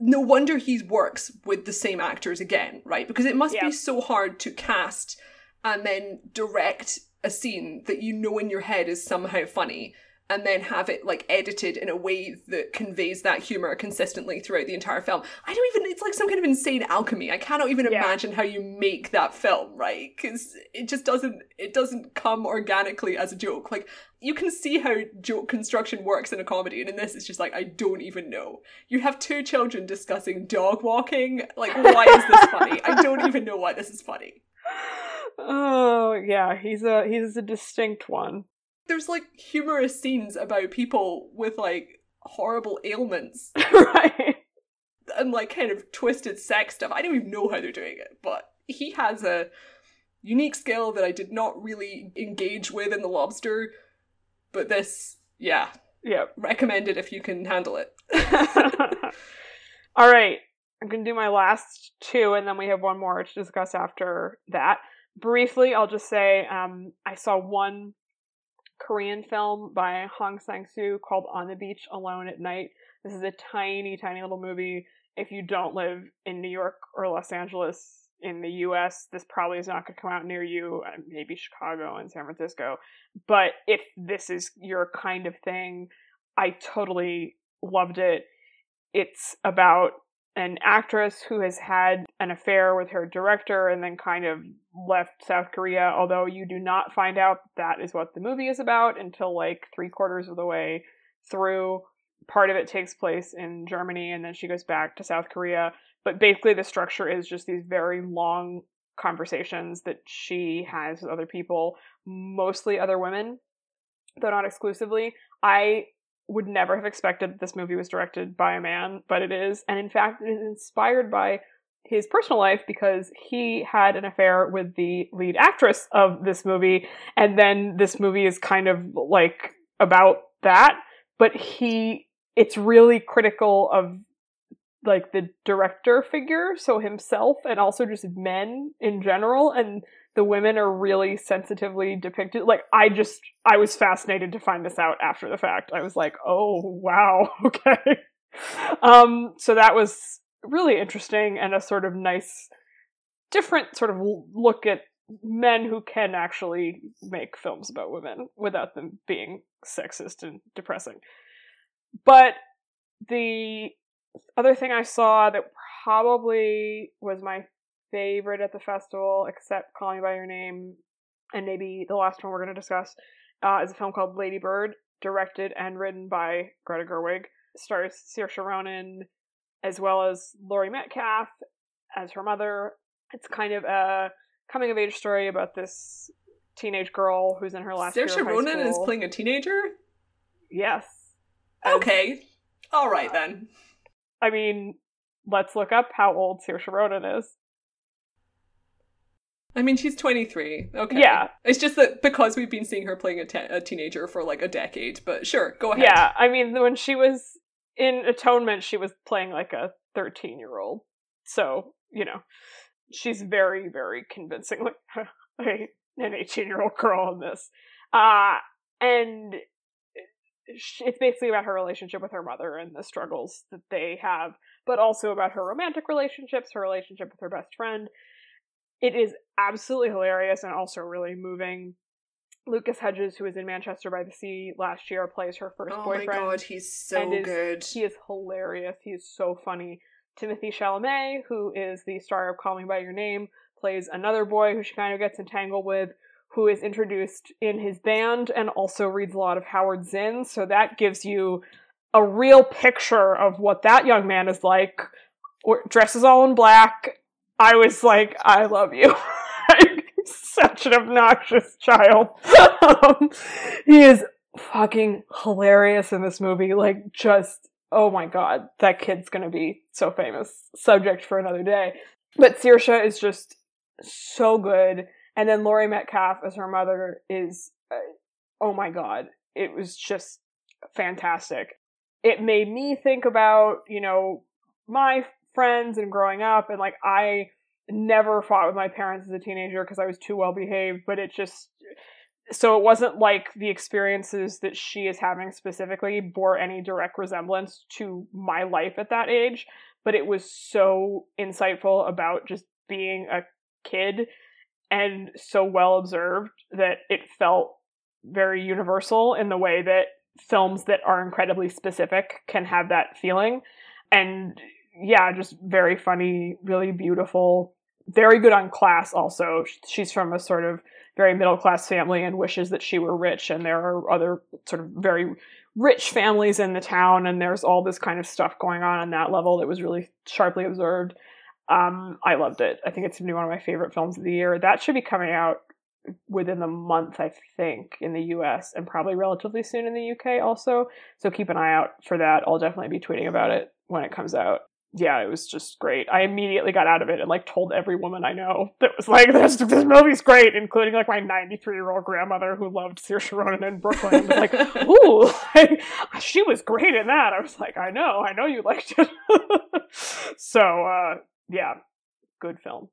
No wonder he works with the same actors again, right? Because it must Yeah. be so hard to cast and then direct a scene that you know in your head is somehow funny and then have it like edited in a way that conveys that humor consistently throughout the entire film. I don't even it's like some kind of insane alchemy. I cannot even Yeah. imagine how you make that film, right? Cuz it just doesn't it doesn't come organically as a joke. Like you can see how joke construction works in a comedy and in this it's just like I don't even know. You have two children discussing dog walking. Like why is this funny? I don't even know why this is funny. <laughs> Oh yeah, he's a he's a distinct one. There's like humorous scenes about people with like horrible ailments <laughs> right. and like kind of twisted sex stuff. I don't even know how they're doing it, but he has a unique skill that I did not really engage with in The Lobster. But this, yeah, Yeah. recommend it if you can handle it. <laughs> All right. I'm going to do my last two, and then we have one more to discuss after that. Briefly, I'll just say um, I saw one Korean film by Hong Sang-soo called On the Beach Alone at Night. This is a tiny, tiny little movie. If you don't live in New York or Los Angeles in the US, this probably is not going to come out near you. uh, Maybe Chicago and San Francisco. But if this is your kind of thing, I totally loved it. It's about an actress who has had an affair with her director and then kind of left South Korea, although you do not find out that is what the movie is about until like three quarters of the way through. Part of it takes place in Germany and then she goes back to South Korea. But basically, the structure is just these very long conversations that she has with other people, mostly other women, though not exclusively. I would never have expected this movie was directed by a man, but it is. And in fact, it is inspired by his personal life because he had an affair with the lead actress of this movie. And then this movie is kind of like about that. But he, it's really critical of like the director figure, so himself, and also just men in general. And the women are really sensitively depicted. Like I just I was fascinated to find this out after the fact. I was like, "Oh, wow. <laughs> Okay." Um so that was really interesting and a sort of nice different sort of look at men who can actually make films about women without them being sexist and depressing. But the other thing I saw that probably was my favorite at the festival, except Call Me by Your Name, and maybe the last one we're going to discuss, uh, is a film called Lady Bird, directed and written by Greta Gerwig. Stars Saoirse Ronan as well as Laurie Metcalf as her mother. It's kind of a coming of age story about this teenage girl who's in her last year Saoirse Ronan is playing a teenager? Yes. Okay. All right then. I mean, let's look up how old Saoirse Ronan is. I mean, she's 23. Okay. Yeah. It's just that because we've been seeing her playing a, te- a teenager for like a decade, but sure, go ahead. Yeah, I mean, when she was in Atonement, she was playing like a 13 year old. So, you know, she's very, very convincingly a, <laughs> an 18 year old girl in this. Uh, and it's basically about her relationship with her mother and the struggles that they have, but also about her romantic relationships, her relationship with her best friend. It is absolutely hilarious and also really moving. Lucas Hedges, who was in Manchester by the Sea last year, plays her first Oh boyfriend. my god, he's so is- good. He is hilarious. He is so funny. Timothée Chalamet, who is the star of Call Me by Your Name, plays another boy who she kind of gets entangled with, who is introduced in his band and also reads a lot of Howard Zinn. So that gives you a real picture of what that young man is like. Dresses all in black. I was like, I love you. <laughs> Such an obnoxious child. um, he is fucking hilarious in this movie. Like, just, oh my god, that kid's gonna be so famous. Subject for another day. But Saoirse is just so good. And then Laurie Metcalf as her mother is, uh, oh my god, it was just fantastic. It made me think about, you know, my friends and growing up, and like, I never fought with my parents as a teenager because I was too well behaved, but it just so it wasn't like the experiences that she is having specifically bore any direct resemblance to my life at that age, but it was so insightful about just being a kid and so well observed that it felt very universal in the way that films that are incredibly specific can have that feeling. And yeah, just very funny, really beautiful, very good on class also. She's from a sort of very middle class family and wishes that she were rich, and there are other sort of very rich families in the town, and there's all this kind of stuff going on on that level that was really sharply observed. Um, I loved it. I think it's one of my favorite films of the year. That should be coming out within the month, I think, in the US and probably relatively soon in the UK also. So keep an eye out for that. I'll definitely be tweeting about it when it comes out. Yeah, it was just great. I immediately got out of it and like told every woman I know that was like, "This this movie's great," including like my 93 year old grandmother who loved Saoirse Ronan in Brooklyn. was like, <laughs> "Ooh, like, <laughs> she was great in that." I was like, "I know, I know you liked it." <laughs> so uh, yeah, good film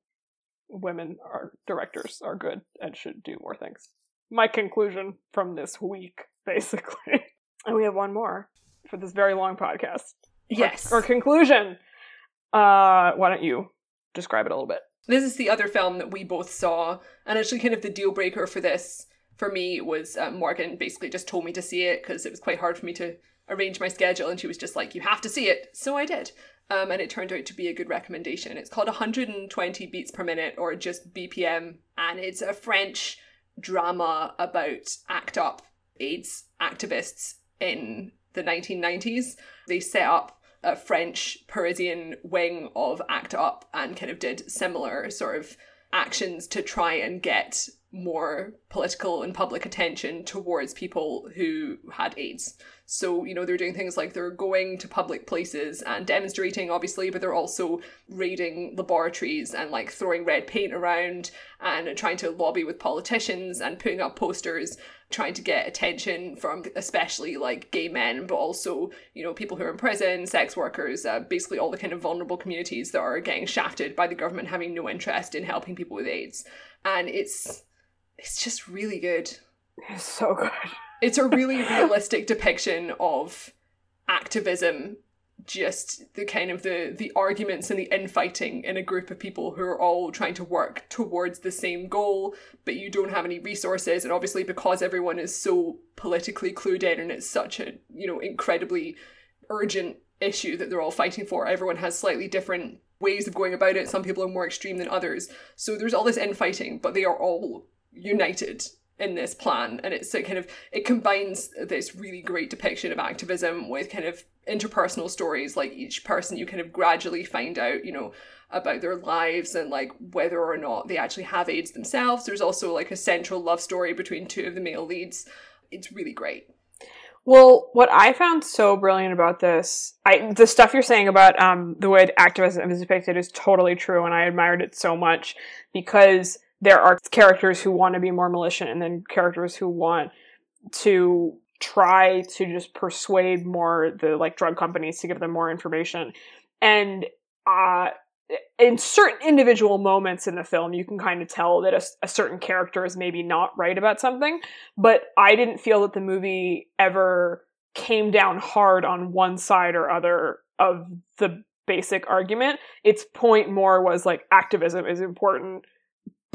women are directors are good and should do more things. My conclusion from this week, basically. and we have one more for this very long podcast. Yes. Or, or conclusion. Uh, why don't you describe it a little bit? This is the other film that we both saw, and actually, kind of the deal breaker for this for me was uh, Morgan basically just told me to see it because it was quite hard for me to arrange my schedule, and she was just like, "You have to see it," so I did um, and it turned out to be a good recommendation. It's called 120 Beats Per Minute, or just BPM, and it's a French drama about ACT UP AIDS activists in the 1990s. They set up a French Parisian wing of ACT UP and kind of did similar sort of actions to try and get more political and public attention towards people who had AIDS. So, you know, they're doing things like they're going to public places and demonstrating, obviously, but they're also raiding laboratories and like throwing red paint around and trying to lobby with politicians and putting up posters, trying to get attention from especially like gay men, but also, you know, people who are in prison, sex workers, uh, basically all the kind of vulnerable communities that are getting shafted by the government having no interest in helping people with AIDS. And it's it's just really good. It's so good. It's a really <laughs> realistic depiction of activism just the kind of the the arguments and the infighting in a group of people who are all trying to work towards the same goal but you don't have any resources and obviously because everyone is so politically clued in and it's such a you know incredibly urgent issue that they're all fighting for everyone has slightly different ways of going about it. Some people are more extreme than others. So there's all this infighting but they are all united in this plan and it's a kind of it combines this really great depiction of activism with kind of interpersonal stories like each person you kind of gradually find out you know about their lives and like whether or not they actually have aids themselves. There's also like a central love story between two of the male leads. It's really great. Well, what I found so brilliant about this, I the stuff you're saying about um, the way activism is depicted is totally true, and I admired it so much because there are characters who want to be more militant and then characters who want to try to just persuade more the like drug companies to give them more information. And uh in certain individual moments in the film you can kind of tell that a, a, certain character is maybe not right about something but i didn't feel that the movie ever came down hard on one side or other of the basic argument. Its point more was like activism is important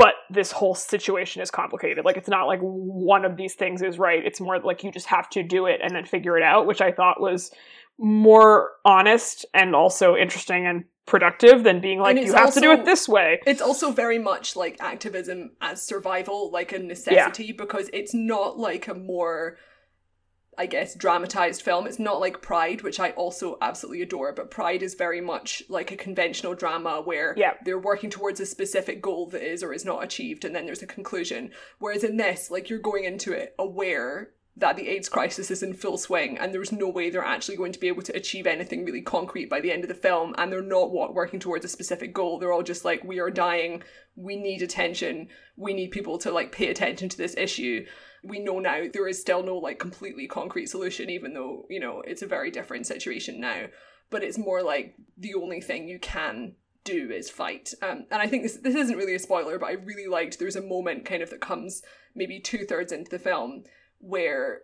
but this whole situation is complicated. Like it's not like one of these things is right. It's more like you just have to do it and then figure it out, which I thought was more honest and also interesting and productive than being like you have also, to do it this way. It's also very much like activism as survival, like a necessity, yeah. because it's not like a more I guess, dramatized film. It's not like Pride, which I also absolutely adore, but Pride is very much like a conventional drama where yeah. they're working towards a specific goal that is or is not achieved, and then there's a conclusion. Whereas in this, like, you're going into it aware that the AIDS crisis is in full swing and there's no way they're actually going to be able to achieve anything really concrete by the end of the film and they're not working towards a specific goal they're all just like we are dying we need attention we need people to like pay attention to this issue we know now there is still no like completely concrete solution, even though, you know, it's a very different situation now. But it's more like the only thing you can do is fight. Um, and I think this this isn't really a spoiler, but I really liked there's a moment kind of that comes maybe two thirds into the film where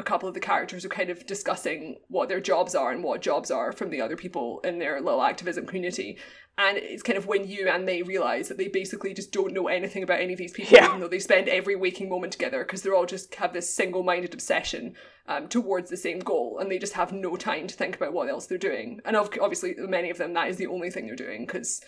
a couple of the characters are kind of discussing what their jobs are and what jobs are from the other people in their little activism community. And it's kind of when you and they realize that they basically just don't know anything about any of these people, Yeah. even though they spend every waking moment together because they're all just have this single minded obsession um, towards the same goal and they just have no time to think about what else they're doing. And ob- obviously, many of them, that is the only thing they're doing because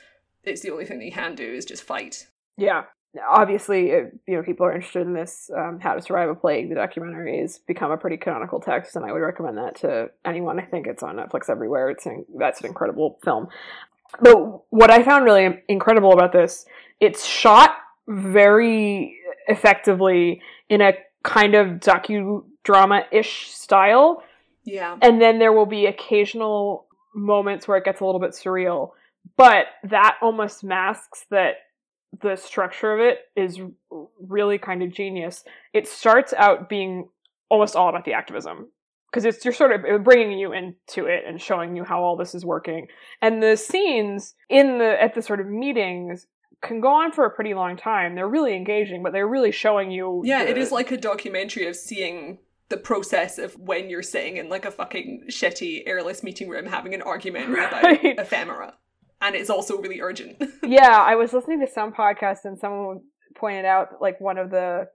it's the only thing they can do is just fight. Yeah. Obviously, you know, people are interested in this, um, How to Survive a Plague, the documentary has become a pretty canonical text, and I would recommend that to anyone. I think it's on Netflix everywhere. It's an, that's an incredible film. But what I found really incredible about this, it's shot very effectively in a kind of docudrama-ish style, Yeah. and then there will be occasional moments where it gets a little bit surreal but that almost masks that the structure of it is really kind of genius it starts out being almost all about the activism because it's you're sort of uh, bringing you into it and showing you how all this is working and the scenes in the at the sort of meetings can go on for a pretty long time they're really engaging but they're really showing you Yeah, it the- is like a documentary of seeing the process of when you're sitting in like a fucking shitty airless meeting room having an argument <laughs> about Right. ephemera. And it's also really urgent. <laughs> yeah, I was listening to some podcast and someone pointed out like one of the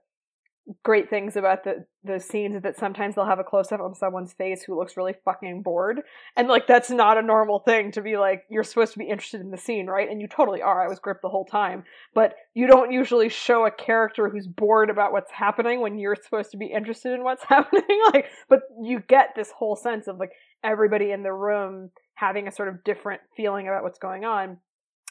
great things about the the scenes is that sometimes they'll have a close up on someone's face who looks really fucking bored. And like that's not a normal thing to be like you're supposed to be interested in the scene, right? And you totally are. I was gripped the whole time. But you don't usually show a character who's bored about what's happening when you're supposed to be interested in what's <laughs> happening. like but you get this whole sense of like everybody in the room having a sort of different feeling about what's going on.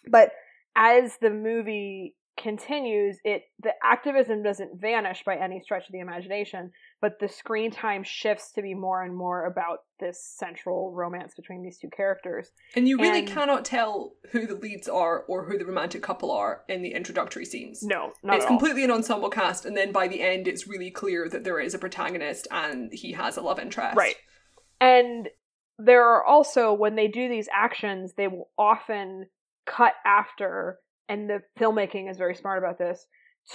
But as the movie continues, it the activism doesn't vanish by any stretch of the imagination, but the screen time shifts to be more and more about this central romance between these two characters. And you really And- cannot tell who the leads are or who the romantic couple are in the introductory scenes. No, not it's completely an ensemble cast, and then by the end, it's really clear that there is a protagonist and he has a love interest. Right. And there are also, when they do these actions, they will often cut after, and the filmmaking is very smart about this,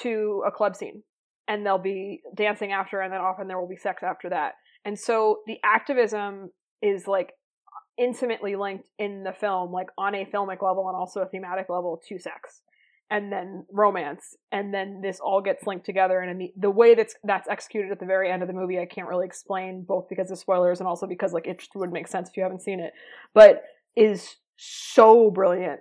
to a club scene. And they'll be dancing after, and then often there will be sex after that. And so the activism is like intimately linked in the film, like on a filmic level and also a thematic level to sex. And then romance, and then this all gets linked together. And in the, the way that's that's executed at the very end of the movie, I can't really explain, both because of spoilers and also because like it just would make sense if you haven't seen it. But is so brilliant,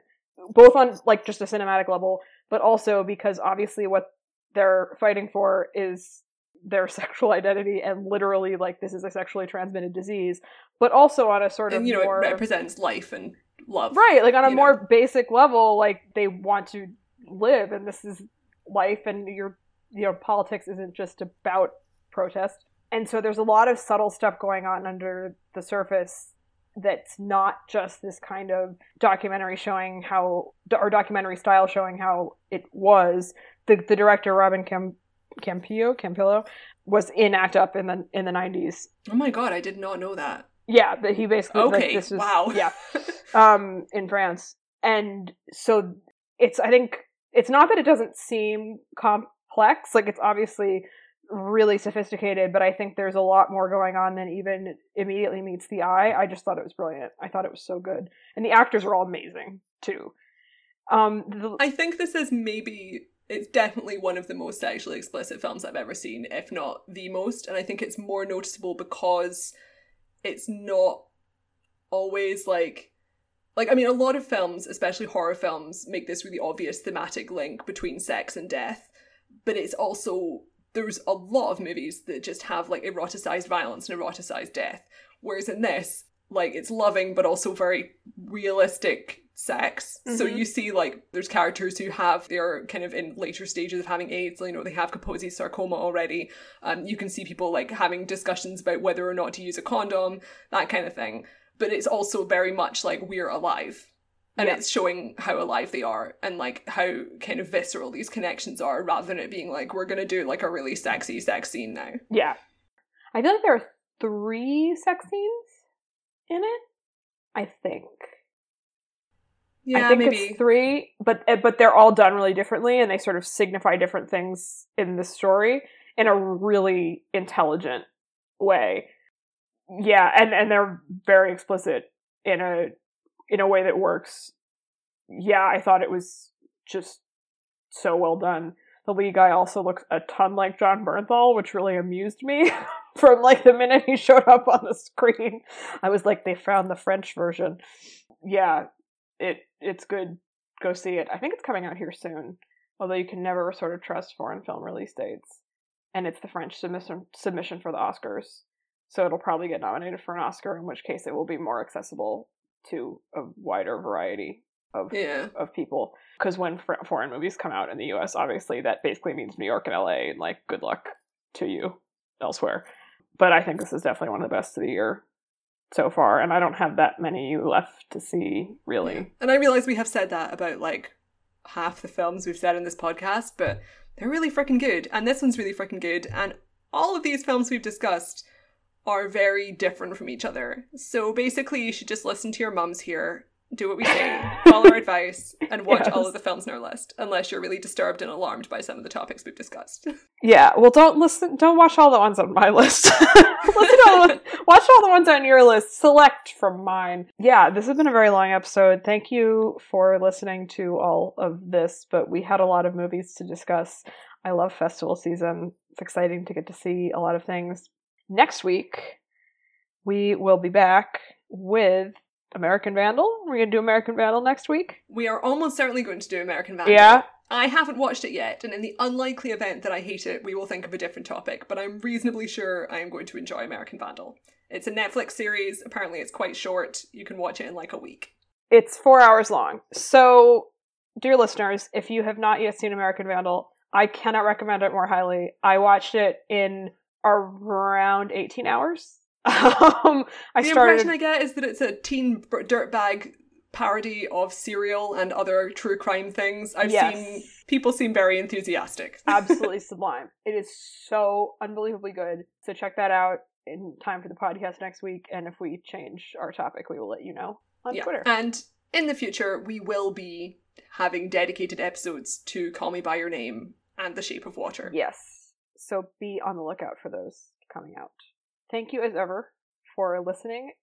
both on like just a cinematic level, but also because obviously what they're fighting for is their <laughs> sexual identity and literally like this is a sexually transmitted disease, but also on a sort of you know, more it represents life and love. right like on a more basic level like they want to live and this is life and your you know politics isn't just about protest and so there's a lot of subtle stuff going on under the surface that's not just this kind of documentary showing how or documentary style showing how it was the the director Robin Cam Campillo Campillo was in Act Up in the in the 90s Oh my god, I did not know that. yeah but he basically like, Okay, this was, wow. yeah <laughs> um in France. And so it's I think it's not that it doesn't seem complex, like it's obviously really sophisticated, but I think there's a lot more going on than even immediately meets the eye. I just thought it was brilliant. I thought it was so good. And the actors are all amazing too. Um the, I think this is maybe it's definitely one of the most sexually explicit films I've ever seen, if not the most. And I think it's more noticeable because it's not always like like I mean a lot of films, especially horror films, make this really obvious thematic link between sex and death. But it's also there's a lot of movies that just have like eroticized violence and eroticized death. Whereas in this, like it's loving but also very realistic sex. So Mhm. you see like there's characters who have they're kind of in later stages of having AIDS, you know, they have Kaposi's sarcoma already. Um you can see people like having discussions about whether or not to use a condom, that kind of thing. But it's also very much like we're alive. And Yeah. it's showing how alive they are and like how kind of visceral these connections are rather than it being like we're gonna do like a really sexy sex scene now. yeah. I feel like there are three sex scenes in it. I think. Yeah, I think maybe. it's three, but eh, but they're all done really differently, and they sort of signify different things in the story in a really intelligent way. Yeah, and and they're very explicit in a in a way that works. Yeah, I thought it was just so well done. The lead guy also looks a ton like Jon Bernthal, which really amused me. <laughs> From like the minute he showed up on the screen, I was like, they found the French version. Yeah, it it's good. Go see it. I think it's coming out here soon, although you can never sort of trust foreign film release dates. And it's the French submission submission for the Oscars, so it'll probably get nominated for an Oscar. In which case, it will be more accessible to a wider variety of Yeah. of people. Because when fr- foreign movies come out in the U.S., obviously that basically means New York and L.A. and like good luck to you elsewhere. But I think this is definitely one of the best of the year so far, and I don't have that many left to see really. Yeah. And I realize we have said that about like half the films we've said in this podcast, but they're really freaking good. And this one's really freaking good. And all of these films we've discussed are very different from each other. So basically, you should just listen to your mums here, do what we say, <laughs> follow our advice, and watch all of the films in our list, unless you're really disturbed and alarmed by some of the topics we've discussed. <laughs> Yeah, well, don't listen. Don't watch all the ones on my list. <laughs> all watch all the ones on your list. Select from mine. Yeah, this has been a very long episode. Thank you for listening to all of this. But we had a lot of movies to discuss. I love festival season. It's exciting to get to see a lot of things. Next week, we will be back with American Vandal. We're gonna do American Vandal next week. we are almost certainly going to do American Vandal. Yeah. I haven't watched it yet, and in the unlikely event that I hate it, we will think of a different topic, but I'm reasonably sure I am going to enjoy American Vandal. It's a Netflix series. Apparently, it's quite short. You can watch it in like a week. It's four hours long. So, dear listeners, if you have not yet seen American Vandal, I cannot recommend it more highly. I watched it in around 18 hours. <laughs> Um, I the started. impression I get is that it's a teen dirtbag parody of Serial and other true crime things. I've Yes. seen people seem very enthusiastic. <laughs> absolutely sublime. It is so unbelievably good. So, check that out in time for the podcast next week. And if we change our topic, we will let you know on yeah. Twitter. And in the future, we will be having dedicated episodes to Call Me By Your Name and The Shape of Water. Yes. So be on the lookout for those coming out. Thank you as ever for listening.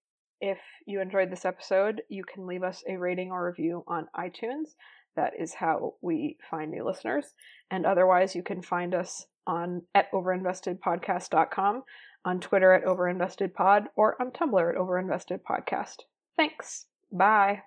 If you enjoyed this episode, you can leave us a rating or review on iTunes. That is how we find new listeners. And otherwise, you can find us on at overinvestedpodcast.com, on Twitter at overinvestedpod, or on Tumblr at overinvestedpodcast. Thanks. Bye.